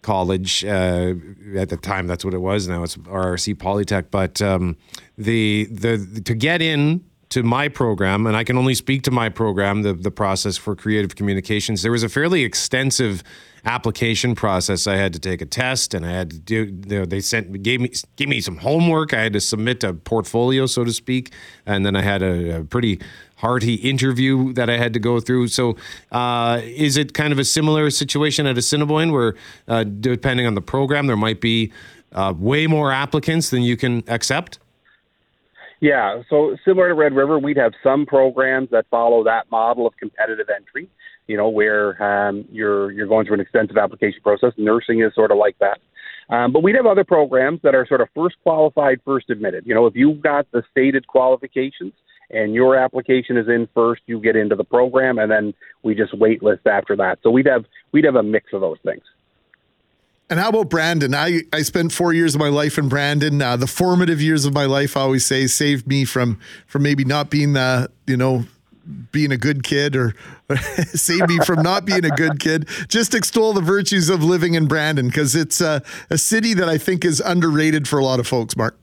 College uh, at the time. That's what it was. Now it's RRC Polytech. But um, the the to get in to my program, and I can only speak to my program, the, the process for creative communications, there was a fairly extensive application process. I had to take a test, and I had to do. You know, they sent gave me gave me some homework. I had to submit a portfolio, so to speak, and then I had a, a pretty hearty interview that I had to go through. So, uh, is it kind of a similar situation at Assiniboine, where uh, depending on the program, there might be uh, way more applicants than you can accept? Yeah, so similar to Red River, we'd have some programs that follow that model of competitive entry. You know, where um, you're you're going through an extensive application process. Nursing is sort of like that. Um, but we'd have other programs that are sort of first qualified, first admitted. You know, if you've got the stated qualifications and your application is in first, you get into the program, and then we just wait list after that. So we'd have we'd have a mix of those things. And how about Brandon? I, I spent four years of my life in Brandon. Uh, the formative years of my life, I always say, saved me from from maybe not being the you know being a good kid or, *laughs* or save me from not being a good kid. Just extol the virtues of living in Brandon because it's a, a city that I think is underrated for a lot of folks. Mark.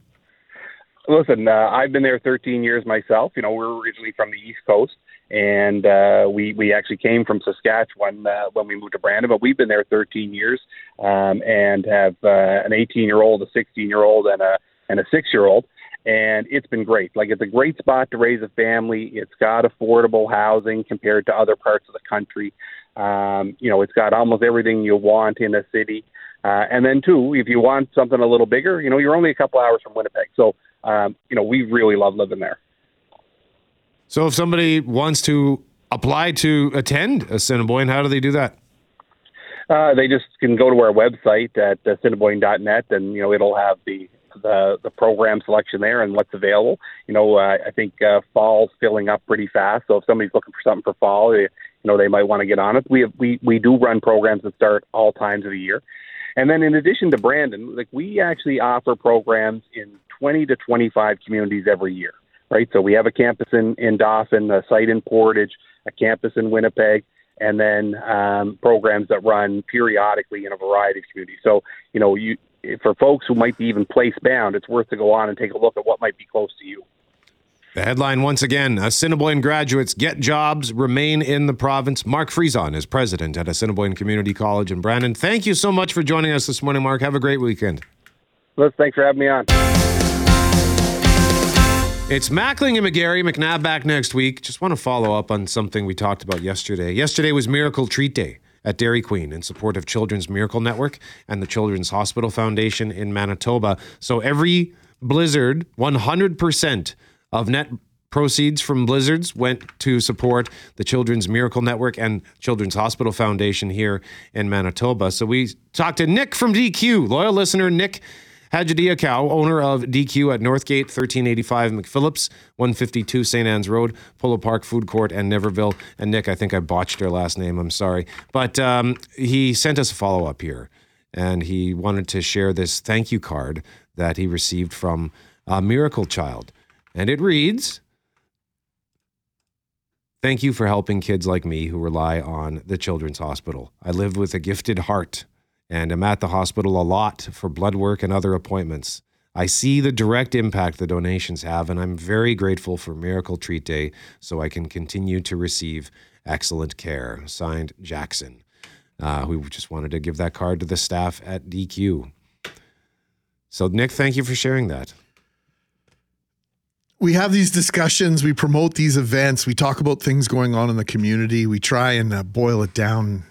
Listen, uh, I've been there 13 years myself. You know, we're originally from the East Coast and uh, we we actually came from Saskatchewan uh, when we moved to Brandon, but we've been there 13 years um, and have uh, an 18 year old, a 16 year old, and a and a six year old, and it's been great. Like it's a great spot to raise a family. It's got affordable housing compared to other parts of the country. Um, you know, it's got almost everything you want in a city. Uh, and then too, if you want something a little bigger, you know, you're only a couple hours from Winnipeg. So, um, you know, we really love living there. So if somebody wants to apply to attend Assiniboine, how do they do that? Uh, they just can go to our website at assiniboine.net, and you know it'll have the the the program selection there and what's available. You know, uh, I think uh, fall's filling up pretty fast, so if somebody's looking for something for fall, they, you know, they might want to get on it. We have, we we do run programs that start all times of the year, and then in addition to Brandon, like we actually offer programs in 20 to 25 communities every year right? So we have a campus in, in Dauphin, a site in Portage, a campus in Winnipeg, and then um, programs that run periodically in a variety of communities. So, you know, you for folks who might be even place bound, it's worth to go on and take a look at what might be close to you. The headline once again Assiniboine graduates get jobs, remain in the province. Mark Frison is president at Assiniboine Community College in Brandon. Thank you so much for joining us this morning, Mark. Have a great weekend. Liz, thanks for having me on. It's Mackling and McGarry. McNabb back next week. Just want to follow up on something we talked about yesterday. Yesterday was Miracle Treat Day at Dairy Queen in support of Children's Miracle Network and the Children's Hospital Foundation in Manitoba. So every blizzard, 100% of net proceeds from blizzards went to support the Children's Miracle Network and Children's Hospital Foundation here in Manitoba. So we talked to Nick from DQ, loyal listener Nick Hajadia Cow, owner of DQ at Northgate, 1385 McPhillips, 152 St. Anne's Road, Polo Park Food Court, and Niverville. And Nick, I think I botched her last name. I'm sorry. But um, he sent us a follow up here, and he wanted to share this thank you card that he received from a Miracle Child. And it reads, Thank you for helping kids like me who rely on the Children's Hospital. I live with a gifted heart and am at the hospital a lot for blood work and other appointments. I see the direct impact the donations have, and I'm very grateful for Miracle Treat Day so I can continue to receive excellent care. Signed, Jackson. Uh, we just wanted to give that card to the staff at DQ. So, Nick, thank you for sharing that. We have these discussions, we promote these events, we talk about things going on in the community, we try and uh, boil it down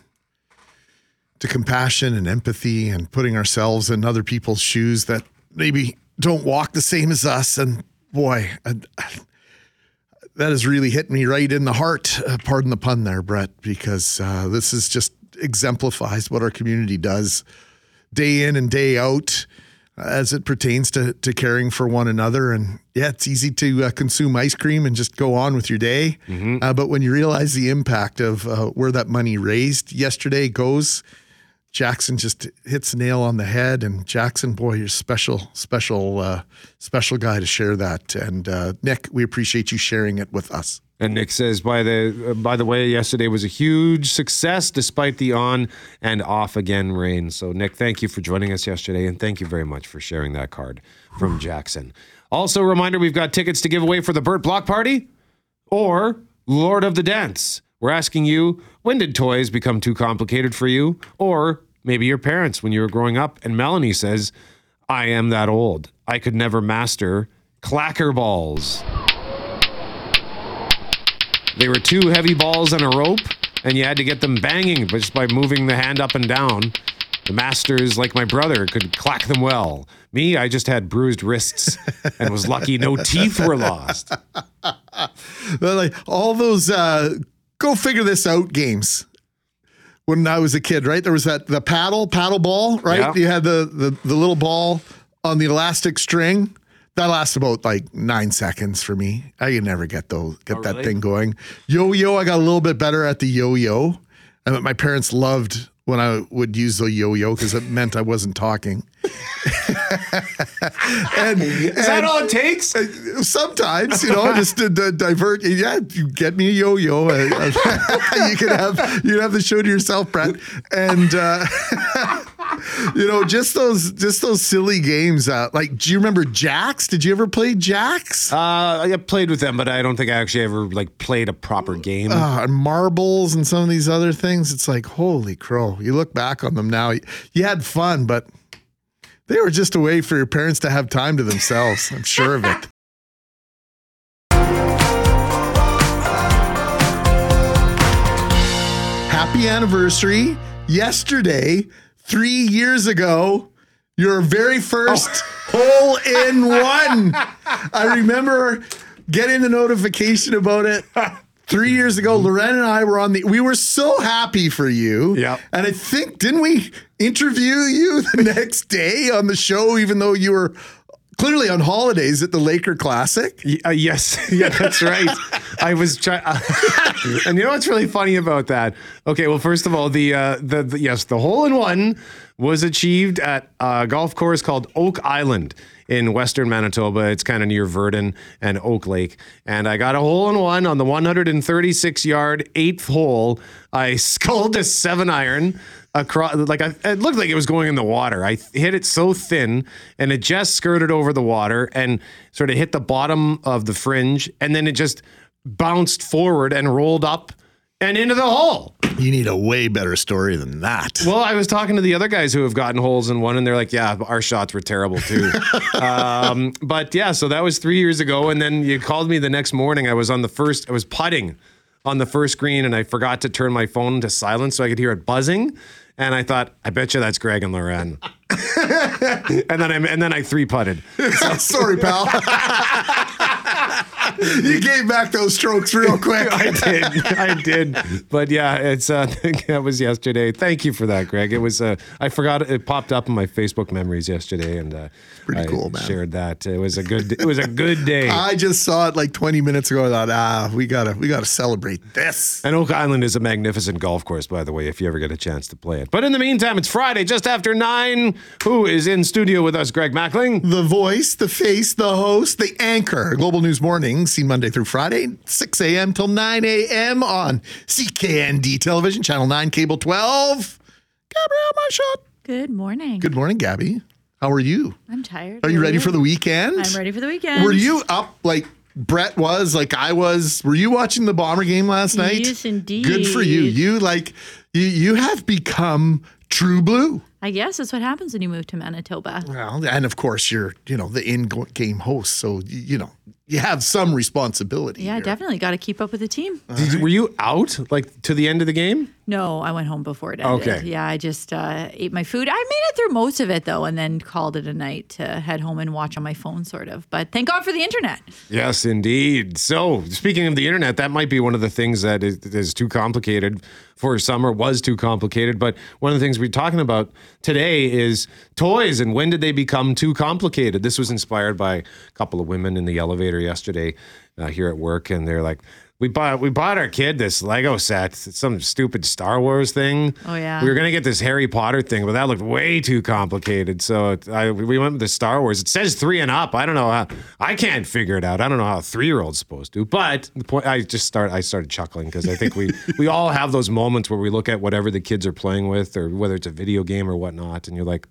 to compassion and empathy and putting ourselves in other people's shoes that maybe don't walk the same as us. And boy, I, that has really hit me right in the heart. Uh, pardon the pun there, Brett, because uh, this is just exemplifies what our community does day in and day out as it pertains to, to caring for one another. And yeah, it's easy to uh, consume ice cream and just go on with your day. Uh, but when you realize the impact of uh, where that money raised yesterday goes, Jackson just hits nail on the head. And Jackson, boy, you're special, special, uh, special guy to share that. And uh, Nick, we appreciate you sharing it with us. And Nick says, by the uh, by the way, yesterday was a huge success despite the on and off again rain. So Nick, thank you for joining us yesterday, and thank you very much for sharing that card from Jackson. Also, a reminder: we've got tickets to give away for the Burt Block Party or Lord of the Dance. We're asking you: When did toys become too complicated for you, or maybe your parents when you were growing up? And Melanie says, "I am that old. I could never master clacker balls." They were two heavy balls and a rope, and you had to get them banging just by moving the hand up and down. The masters, like my brother, could clack them well. Me, I just had bruised wrists and was lucky no teeth were lost. *laughs* Like all those uh, go figure this out games. When I was a kid, right? There was that the paddle, paddle ball, right? Yeah. You had the, the the little ball on the elastic string. That lasts about like nine seconds for me. I could never get those get oh, that really? thing going. Yo yo, I got a little bit better at the yo yo. And my parents loved when I would use the yo yo because it meant I wasn't talking. *laughs* and Is that all it takes? uh, Sometimes, you know, just to, to divert. Yeah, you get me a yo-yo. Uh, *laughs* you can have you have the show to yourself, Brett. And uh, *laughs* *laughs* you know, just those just those silly games. Uh, like, do you remember Jacks? Did you ever play Jacks? Uh, I played with them, but I don't think I actually ever like played a proper game. Uh, marbles and some of these other things. It's like, holy crow. You look back on them now, you had fun, but they were just a way for your parents to have time to themselves. I'm sure of it. *laughs* Happy anniversary. Yesterday, three years ago, your very first oh. hole in *laughs* one. I remember getting the notification about it three years ago. Mm-hmm. Loren and I were on the, we were so happy for you. Yeah. And I think, didn't we interview you the *laughs* next day on the show, even though you were clearly on holidays at the Laker Classic? Uh, yes, *laughs* yeah, that's right. *laughs* I was trying, *laughs* and you know what's really funny about that? Okay, well, first of all, the uh, the, the yes, the hole in one was achieved at a golf course called Oak Island in western Manitoba. It's kind of near Virden and Oak Lake, and I got a hole in one on the 136 yard eighth hole. I sculled a seven iron across like I, it looked like it was going in the water. I hit it so thin and it just skirted over the water and sort of hit the bottom of the fringe and then it just bounced forward and rolled up and into the hole. You need a way better story than that. Well, I was talking to the other guys who have gotten holes in one, and they're like, "Yeah, our shots were terrible too." *laughs* um, but yeah, so that was three years ago, and then you called me the next morning. I was on the first, I was putting on the first green, and I forgot to turn my phone to silent so I could hear it buzzing. And I thought, I bet you that's Greg and Loren. *laughs* and then I and then I three putted. *laughs* Sorry, pal. *laughs* you gave back those strokes real quick. *laughs* I did, I did. But yeah, it's uh, *laughs* that was yesterday. Thank you for that, Greg. It was uh, I forgot it popped up in my Facebook memories yesterday, and uh, Pretty I cool, man. Shared that. It was a good. It was a good day. *laughs* I just saw it like 20 minutes ago. I thought, ah, we gotta, we gotta celebrate this. And Oak Island is a magnificent golf course, by the way, if you ever get a chance to play it. But in the meantime, it's Friday, just after nine. Who is in studio with us? Greg Mackling. The voice, the face, the host, the anchor. Global News Morning, seen Monday through Friday, 6 a.m. till 9 a.m. on CKND Television, Channel 9, Cable 12. Gabrielle Marchand. Good morning. Good morning, Gabby. How are you? I'm tired. Are you ready for the weekend? I'm ready for the weekend. Were you up like Brett was, like I was? Were you watching the Bomber game last night? Yes, indeed. Good for you. You like you you have become true blue. I guess that's what happens when you move to Manitoba. Well, and of course you're, you know, the in-game host, so you know you have some responsibility. Yeah, here. definitely got to keep up with the team. Did, were you out like to the end of the game? No, I went home before it ended. Okay. Yeah, I just uh, ate my food. I made it through most of it though, and then called it a night to head home and watch on my phone, sort of. But thank God for the internet. Yes, indeed. So, speaking of the internet, that might be one of the things that is, is too complicated for summer, was too complicated. But one of the things we're talking about today is toys and when did they become too complicated? This was inspired by a couple of women in the elevator yesterday uh, here at work, and they're like, we bought we bought our kid this Lego set, some stupid Star Wars thing. Oh, yeah. We were gonna get this Harry Potter thing, but that looked way too complicated. So it, I, we went with the Star Wars. It says three and up. I don't know how. I can't figure it out. I don't know how a three year old's supposed to. But the point, I just start. I started chuckling because I think we *laughs* we all have those moments where we look at whatever the kids are playing with, or whether it's a video game or whatnot, and you're like,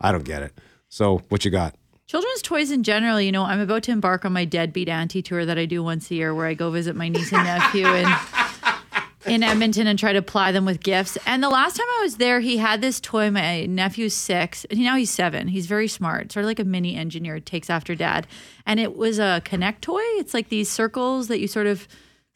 I don't get it. So what you got? Children's toys in general, you know, I'm about to embark on my deadbeat auntie tour that I do once a year where I go visit my niece and nephew in, in Edmonton and try to ply them with gifts. And the last time I was there, he had this toy. My nephew's six, and now he's seven. He's very smart, sort of like a mini engineer, takes after dad. And it was a Connect toy. It's like these circles that you sort of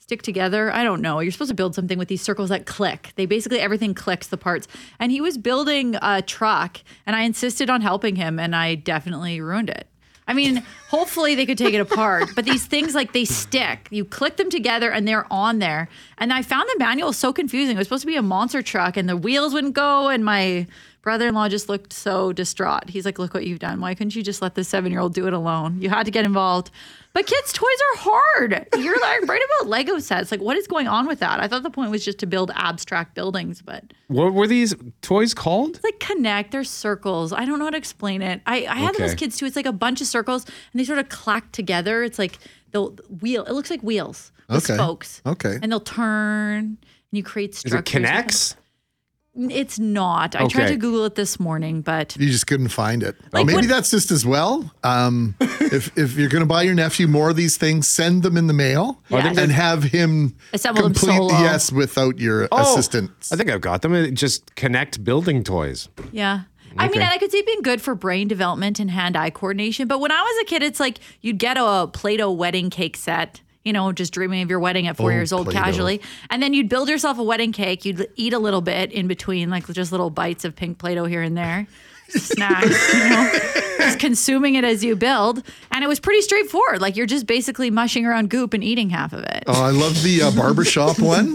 stick together. I don't know. You're supposed to build something with these circles that click. They basically everything clicks the parts. And he was building a truck, and I insisted on helping him, and I definitely ruined it. I mean, *laughs* hopefully they could take it apart, but these things like they stick. You click them together and they're on there. And I found the manual so confusing. It was supposed to be a monster truck and the wheels wouldn't go and my brother-in-law just looked so distraught. He's like, "Look what you've done. Why couldn't you just let the 7-year-old do it alone? You had to get involved." But kids' toys are hard. You're like *laughs* right about Lego sets. Like what is going on with that? I thought the point was just to build abstract buildings, but What were these toys called? it's like connect. There's circles. I don't know how to explain it. I, I had Okay. those kids too. It's like a bunch of circles and they sort of clack together. It's like the wheel. It looks like wheels with Okay. spokes. Okay. And they'll turn and you create structures. Is it K'NEX? It's not. I tried to Google it this morning, but You just couldn't find it. Like Maybe what- that's just as well. Um, if if you're going to buy your nephew more of these things, send them in the mail Yes. and have him Assemble them complete. solo. Yes, without your Oh, assistant. I think I've got them. It just connect building toys. Yeah. I mean, I could see it being good for brain development and hand eye coordination. But when I was a kid, it's like you'd get a Play Doh wedding cake set, you know, just dreaming of your wedding at four Oh, years old Play-Doh. casually. And then you'd build yourself a wedding cake. You'd eat a little bit in between, like just little bites of pink Play Doh here and there. Snacks, you know, just consuming it as you build. And it was pretty straightforward. Like you're just basically mushing around goop and eating half of it. Oh, I love the uh, barbershop *laughs* one.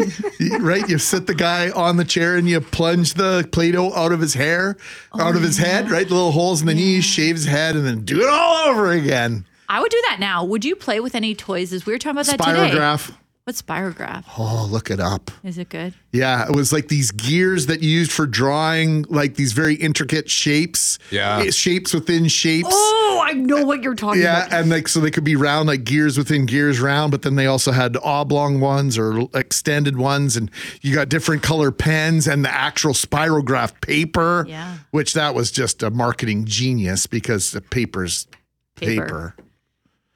Right? You sit the guy on the chair and you plunge the Play Doh out of his hair, out of his head, right? The little holes in the knees, shave his head, and then do it all over again. I would do that now. Would you play with any toys? As we were talking about that today. Spirograph. What's spirograph? Oh, look it up. Is it good? Yeah, it was like these gears that you used for drawing like these very intricate shapes. Yeah. Eh, Shapes within shapes. Oh, I know what you're talking Yeah, about. Yeah, and like so they could be round like gears within gears round, but then they also had oblong ones or extended ones, and you got different color pens and the actual spirograph paper. Yeah. Which that was just a marketing genius because the paper's Paper. paper.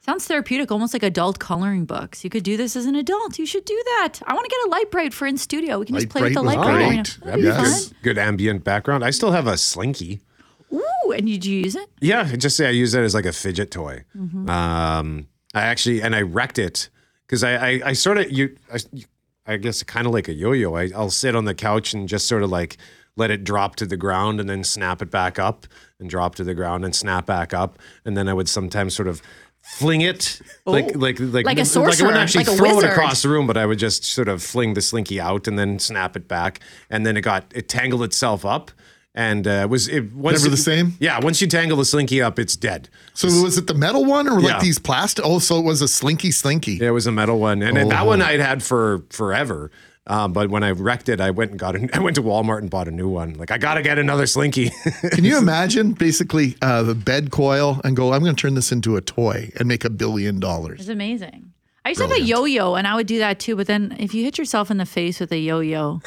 Sounds therapeutic, almost like adult coloring books. You could do this as an adult. You should do that. I want to get a Lite-Brite for in studio. We can just play with the Lite-Brite. That'd be Yes. fun. Good ambient background. I still have a slinky. Ooh, and did you use it? Yeah, just say I use it as like a fidget toy. Mhm. Um, I actually and I wrecked it because I, I I sort of you I, I guess kind of like a yo-yo. I, I'll sit on the couch and just sort of like let it drop to the ground and then snap it back up and drop to the ground and snap back up and then I would sometimes sort of fling it like like like Like a I sorcerer, wouldn't actually like throw wizard. it across the room, but I would just sort of fling the slinky out and then snap it back and then it got it tangled itself up. And uh, it was it once Never the it- same? Yeah, once you tangle the slinky up, it's dead. So was it the metal one or Yeah. like these plastic? Oh, so it was a slinky slinky. Yeah, it was a metal one, and Oh. that one I'd had for forever. Um, but when I wrecked it, I went and got a, *laughs* I went to Walmart and bought a new one. Like I gotta get another Slinky. *laughs* Can you imagine basically uh, the bed coil and go, I'm going to turn this into a toy and make a billion dollars? It's amazing. I used to have a yo-yo, and I would do that too. But then, if you hit yourself in the face with a yo-yo,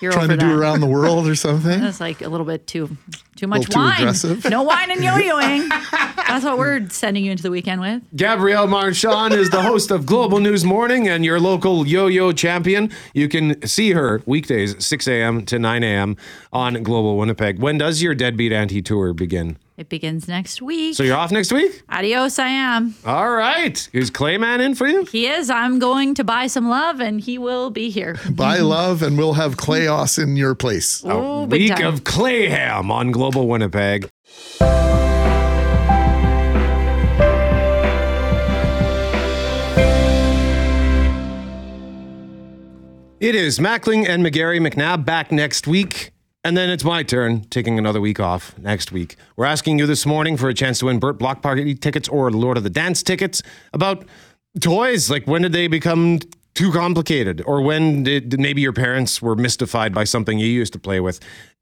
you're Trying over to do around the world or something? *laughs* That's like a little bit too too much Little too wine. aggressive. No wine and yo-yoing. *laughs* That's what we're sending you into the weekend with. Gabrielle Marchand is the host of Global News Morning and your local yo-yo champion. You can see her weekdays 6 a.m. to 9 a.m. on Global Winnipeg. When does your Deadbeat Auntie Tour begin? It begins next week. So you're off next week? Adios, I am. All right. Is Clayman in for you? He is. I'm going to buy some love, and he will be here. *laughs* Buy love, and we'll have Clayos in your place. Oh, big Week time. of Clayham on Global Winnipeg. It is Mackling and McGarry McNabb back next week. And then it's my turn, taking another week off next week. We're asking you this morning for a chance to win Burt Block Party tickets or Lord of the Dance tickets about toys. Like, when did they become too complicated? Or when did maybe your parents were mystified by something you used to play with?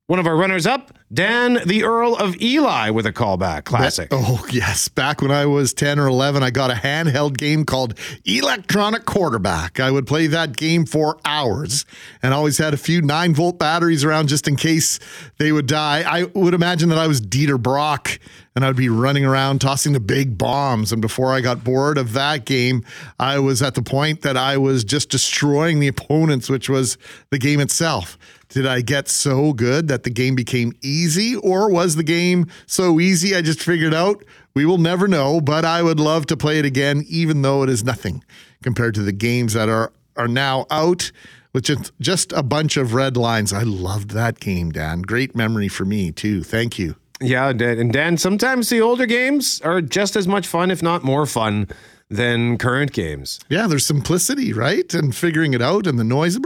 One of our runners up, Dan, the Earl of Elie, with a callback. Classic. Oh, yes. Back when I was 10 or 11, I got a handheld game called Electronic Quarterback. I would play that game for hours and always had a few 9 volt batteries around just in case they would die. I would imagine that I was Dieter Brock and I would be running around tossing the big bombs. And before I got bored of that game, I was at the point that I was just destroying the opponents, which was the game itself. Did I get so good that the game became easy, or was the game so easy I just figured out? We will never know, but I would love to play it again, even though it is nothing compared to the games that are, are now out with just, just a bunch of red lines. I loved that game, Dan. Great memory for me, too. Thank you. Yeah, Dan- and Dan, sometimes the older games are just as much fun, if not more fun, than current games. Yeah, there's simplicity, right? And figuring it out and the noise.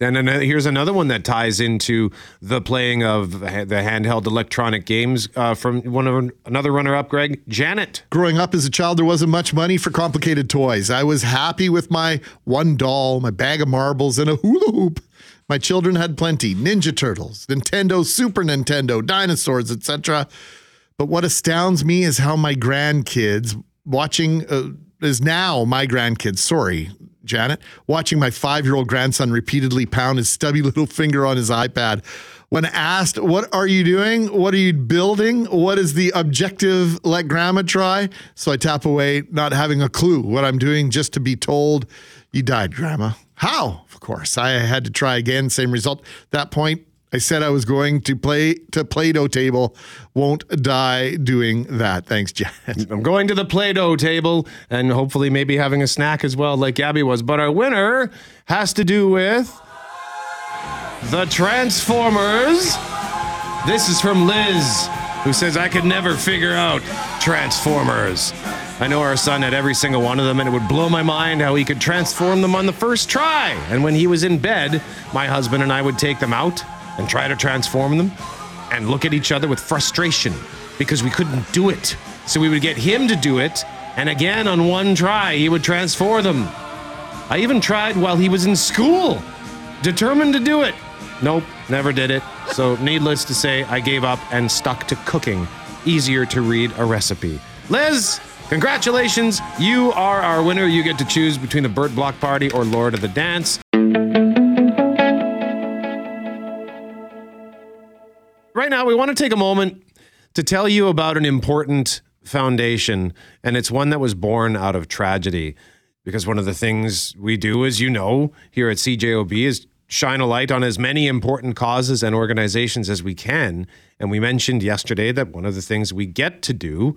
And then uh, here's another one that ties into the playing of the handheld electronic games uh, from one of another runner-up, Greg Janet. Growing up as a child, there wasn't much money for complicated toys. I was happy with my one doll, my bag of marbles, and a hula hoop. My children had plenty: Ninja Turtles, Nintendo, Super Nintendo, dinosaurs, etc. But what astounds me is how my grandkids watching uh, is now my grandkids. Sorry, Janet, watching my five-year-old grandson repeatedly pound his stubby little finger on his iPad. When asked, "What are you doing? What are you building? What is the objective? Let grandma try." So I tap away, not having a clue what I'm doing, just to be told, "You died, grandma." How? Of course, I had to try again. Same result. At that point, I said I was going to play to Play-Doh table. Won't die doing that. Thanks, Janet. *laughs* I'm going to the Play-Doh table and hopefully maybe having a snack as well, like Gabby was. But our winner has to do with the Transformers. This is from Liz, who says I could never figure out Transformers. I know our son had every single one of them, and it would blow my mind how he could transform them on the first try. And when he was in bed, my husband and I would take them out and try to transform them and look at each other with frustration because we couldn't do it. So we would get him to do it, and again on one try, he would transform them. I even tried while he was in school, determined to do it. Nope, never did it. So, *laughs* needless to say, I gave up and stuck to cooking. Easier to read a recipe. Liz, congratulations. You are our winner. You get to choose between the Burt Block Party or Lord of the Dance. Right now, we want to take a moment to tell you about an important foundation, and it's one that was born out of tragedy. Because one of the things we do, as you know, here at CJOB is shine a light on as many important causes and organizations as we can. And we mentioned yesterday that one of the things we get to do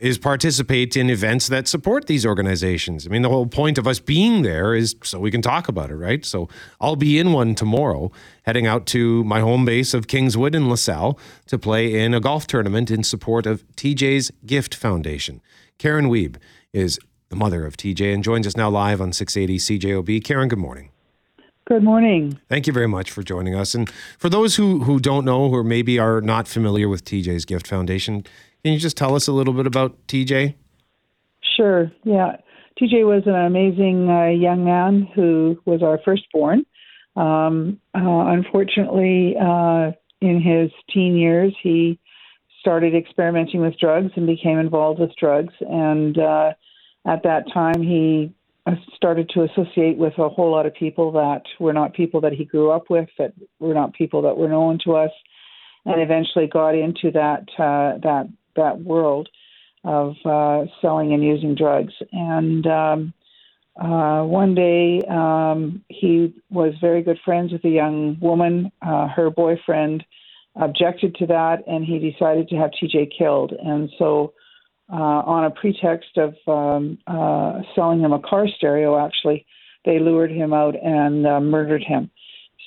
is participate in events that support these organizations. I mean, the whole point of us being there is so we can talk about it, right? So I'll be in one tomorrow, heading out to my home base of Kingswood in LaSalle to play in a golf tournament in support of TJ's Gift Foundation. Karen Weeb is the mother of TJ and joins us now live on 680 CJOB. Karen, good morning. Good morning. Thank you very much for joining us. And for those who who don't know or maybe are not familiar with TJ's Gift Foundation, can you just tell us a little bit about TJ? Sure. Yeah. TJ was an amazing uh, young man who was our firstborn. Um, uh, unfortunately, uh, in his teen years, he started experimenting with drugs and became involved with drugs. And uh, at that time, he started to associate with a whole lot of people that were not people that he grew up with, that were not people that were known to us, and eventually got into that uh, that that world of uh, selling and using drugs. And um, uh, one day, um, he was very good friends with a young woman. Uh, her boyfriend objected to that, and he decided to have TJ killed. And so, uh, on a pretext of um, uh, selling him a car stereo, actually, they lured him out and uh, murdered him.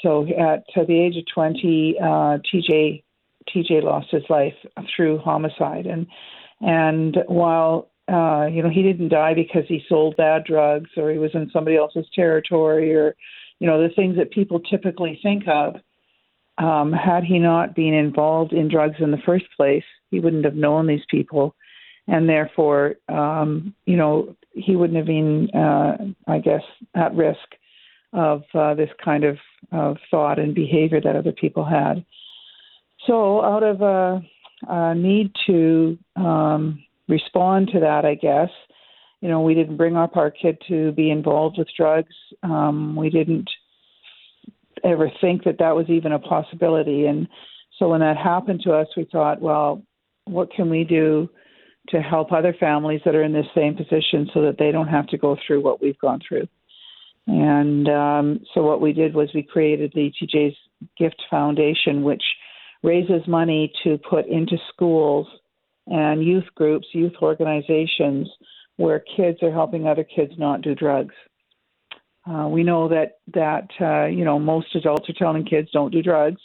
So at the age of 20, uh, TJ TJ lost his life through homicide, and and while uh, you know he didn't die because he sold bad drugs or he was in somebody else's territory or you know the things that people typically think of. Um, had he not been involved in drugs in the first place, he wouldn't have known these people, and therefore, um, you know, he wouldn't have been, uh, I guess, at risk of uh, this kind of, of thought and behavior that other people had. So, out of a, a need to um, respond to that, I guess, you know, we didn't bring up our kid to be involved with drugs. Um, we didn't ever think that that was even a possibility. And so, when that happened to us, we thought, well, what can we do to help other families that are in this same position so that they don't have to go through what we've gone through? And um, so, what we did was we created the TJ's Gift Foundation, which raises money to put into schools and youth groups, youth organizations where kids are helping other kids not do drugs. Uh, we know that that uh, you know most adults are telling kids don't do drugs,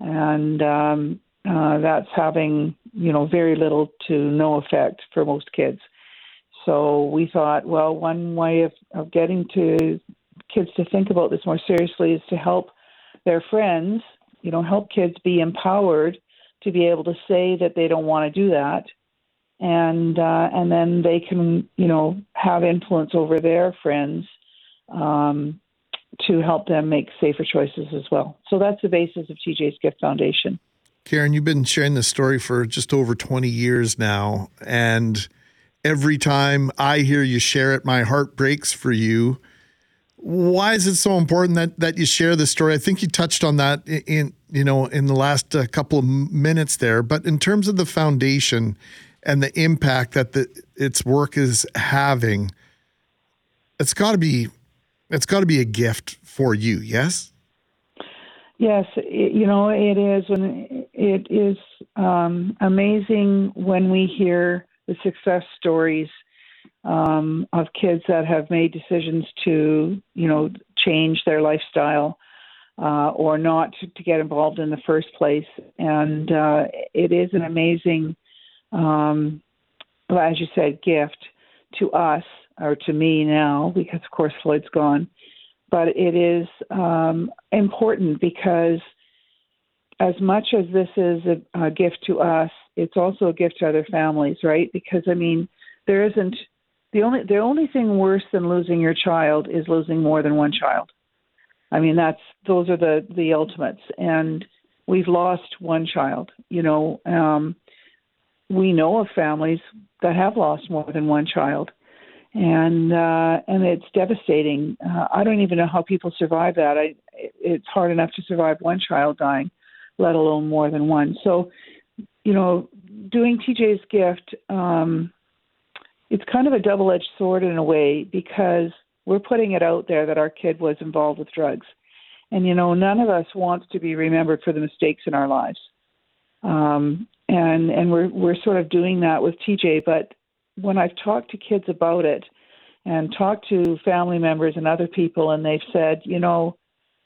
and um, uh, that's having you know very little to no effect for most kids. So we thought, well, one way of, of getting to kids to think about this more seriously is to help their friends you know, help kids be empowered to be able to say that they don't want to do that, and uh, and then they can, you know, have influence over their friends um, to help them make safer choices as well. So that's the basis of TJ's Gift Foundation. Karen, you've been sharing this story for just over 20 years now. And every time I hear you share it, my heart breaks for you why is it so important that that you share this story? I think you touched on that in, you know in the last uh, couple of minutes there, but in terms of the foundation and the impact that the its work is having, it's got to be it's got to be a gift for you. Yes. Yes, you know it is, and it is um, amazing when we hear the success stories um, of kids that have made decisions to, you know, change their lifestyle uh, or not to, get involved in the first place. And uh, it is an amazing, um, well, as you said, gift to us or to me now, because of course Floyd's gone. But it is um, important because as much as this is a, a gift to us, it's also a gift to other families, right? Because I mean, there isn't the only the only thing worse than losing your child is losing more than one child. I mean that's those are the the ultimates and we've lost one child. You know, um, we know of families that have lost more than one child, and uh, and it's devastating. Uh, I don't even know how people survive that. I, it's hard enough to survive one child dying, let alone more than one. So, you know, doing TJ's gift. Um, it's kind of a double edged sword in a way because we're putting it out there that our kid was involved with drugs. And, you know, none of us wants to be remembered for the mistakes in our lives. Um, and and we're we're sort of doing that with TJ. But when I've talked to kids about it and talked to family members and other people, and they've said, you know,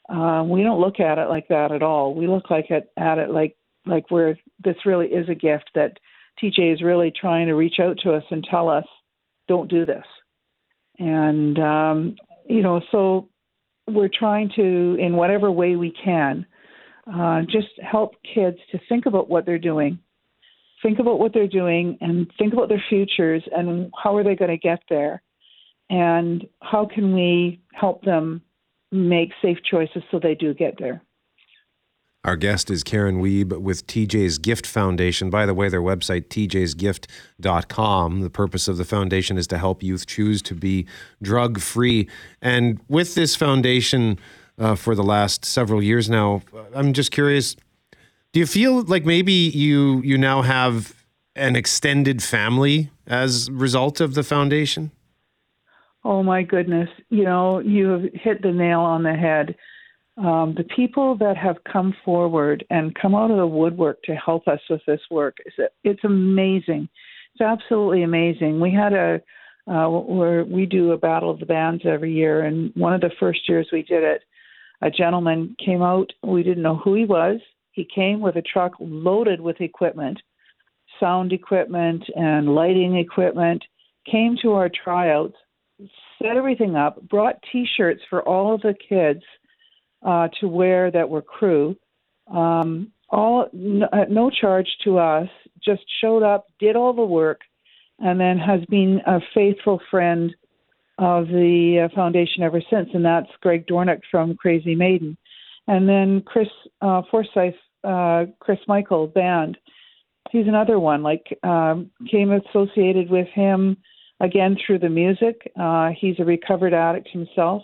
uh, we don't look at it like that at all. We look like it at it like like where this really is a gift that TJ is really trying to reach out to us and tell us don't do this. And, um, you know, so we're trying to, in whatever way we can, uh, just help kids to think about what they're doing, think about what they're doing, and think about their futures and how are they going to get there, and how can we help them make safe choices so they do get there. Our guest is Karen Wiebe with TJ's Gift Foundation. By the way, their website, tjsgift.com. The purpose of the foundation is to help youth choose to be drug free. And with this foundation uh, for the last several years now, I'm just curious do you feel like maybe you, you now have an extended family as a result of the foundation? Oh, my goodness. You know, you have hit the nail on the head um, the people that have come forward and come out of the woodwork to help us with this work is it's amazing. It's absolutely amazing. We had a uh, where we do a battle of the bands every year, and one of the first years we did it, a gentleman came out. We didn't know who he was. He came with a truck loaded with equipment, sound equipment and lighting equipment. Came to our tryouts, set everything up, brought T-shirts for all of the kids uh, to wear that were crew. Um, all no, at no charge to us. Just showed up, did all the work, and then has been a faithful friend of the uh, foundation ever since. And that's Greg Dornick from Crazy Maiden, and then Chris uh, Forsyth, uh, Chris Michael band. He's another one. Like um, came associated with him again through the music. Uh, he's a recovered addict himself.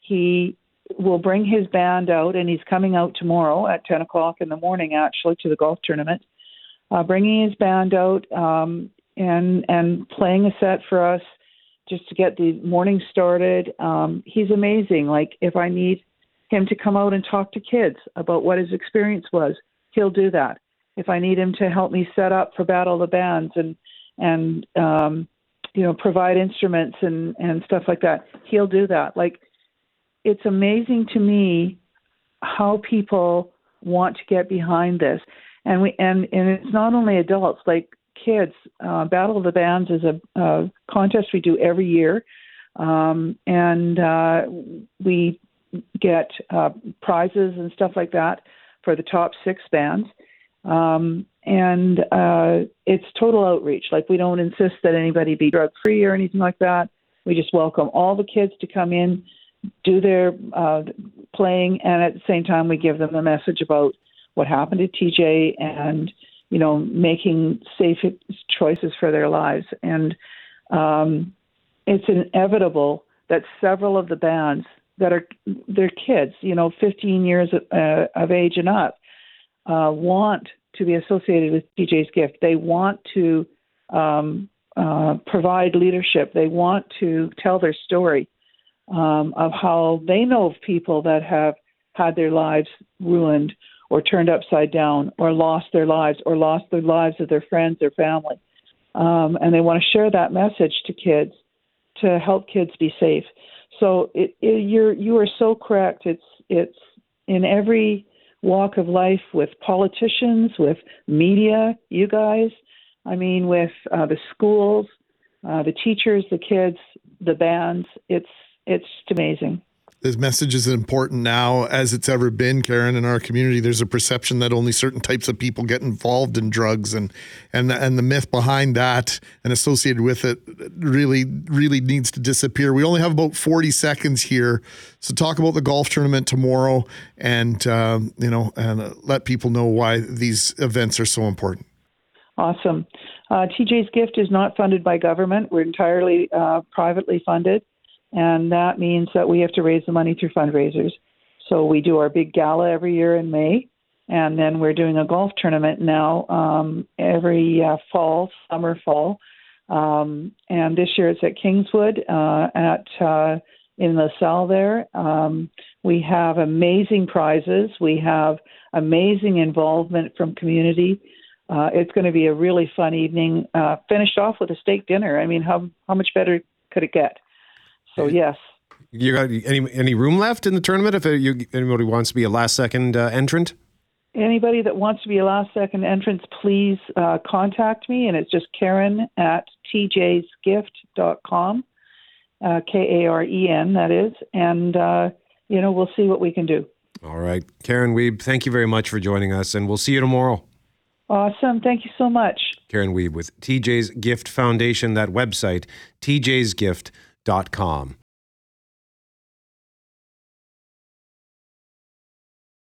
He will bring his band out, and he's coming out tomorrow at 10 o'clock in the morning, actually, to the golf tournament. Uh, bringing his band out um, and and playing a set for us just to get the morning started. Um, he's amazing. Like if I need him to come out and talk to kids about what his experience was, he'll do that. If I need him to help me set up for Battle of the Bands and and um, you know provide instruments and and stuff like that, he'll do that. Like it's amazing to me how people want to get behind this. And we and and it's not only adults like kids uh, battle of the bands is a, a contest we do every year. Um, and uh, we get uh, prizes and stuff like that for the top six bands um, and uh, it's total outreach like we don't insist that anybody be drug free or anything like that we just welcome all the kids to come in do their uh, playing, and at the same time, we give them a message about what happened to TJ and you know making safe choices for their lives. And um, it's inevitable that several of the bands that are they're kids, you know, 15 years of, uh, of age and up, uh, want to be associated with TJ's gift. They want to um, uh, provide leadership. They want to tell their story um, of how they know of people that have had their lives ruined or turned upside down or lost their lives or lost the lives of their friends or family. Um, and they want to share that message to kids to help kids be safe. So it, it, you're you are so correct. It's it's in every walk of life with politicians, with media, you guys. I mean, with uh, the schools, uh, the teachers, the kids, the bands. It's it's amazing. This message is important now as it's ever been, Karen, in our community. There's a perception that only certain types of people get involved in drugs, and and and the myth behind that and associated with it really really needs to disappear. We only have about 40 seconds here, so talk about the golf tournament tomorrow, and um, you know, and let people know why these events are so important. Awesome. Uh, TJ's Gift is not funded by government. We're entirely uh, privately funded and that means that we have to raise the money through fundraisers. So we do our big gala every year in May, and then we're doing a golf tournament now um, every uh, fall, summer, fall. Um, and this year it's at Kingswood uh, at uh, in La Salle there. Um, we have amazing prizes. We have amazing involvement from community. Uh, it's going to be a really fun evening. Uh, finished off with a steak dinner. I mean, how how much better could it get? So yes. You got any any room left in the tournament if you, anybody wants to be a last second uh, entrant? Anybody that wants to be a last second entrant, please uh, contact me, and it's just Karen at tjsgift.com, uh, K A R E N, that is, and uh, you know we'll see what we can do. All right, Karen Wiebe, thank you very much for joining us, and we'll see you tomorrow. Awesome. Thank you so much. Karen Wiebe with TJ's Gift Foundation, that website, tjsgift.com dot com.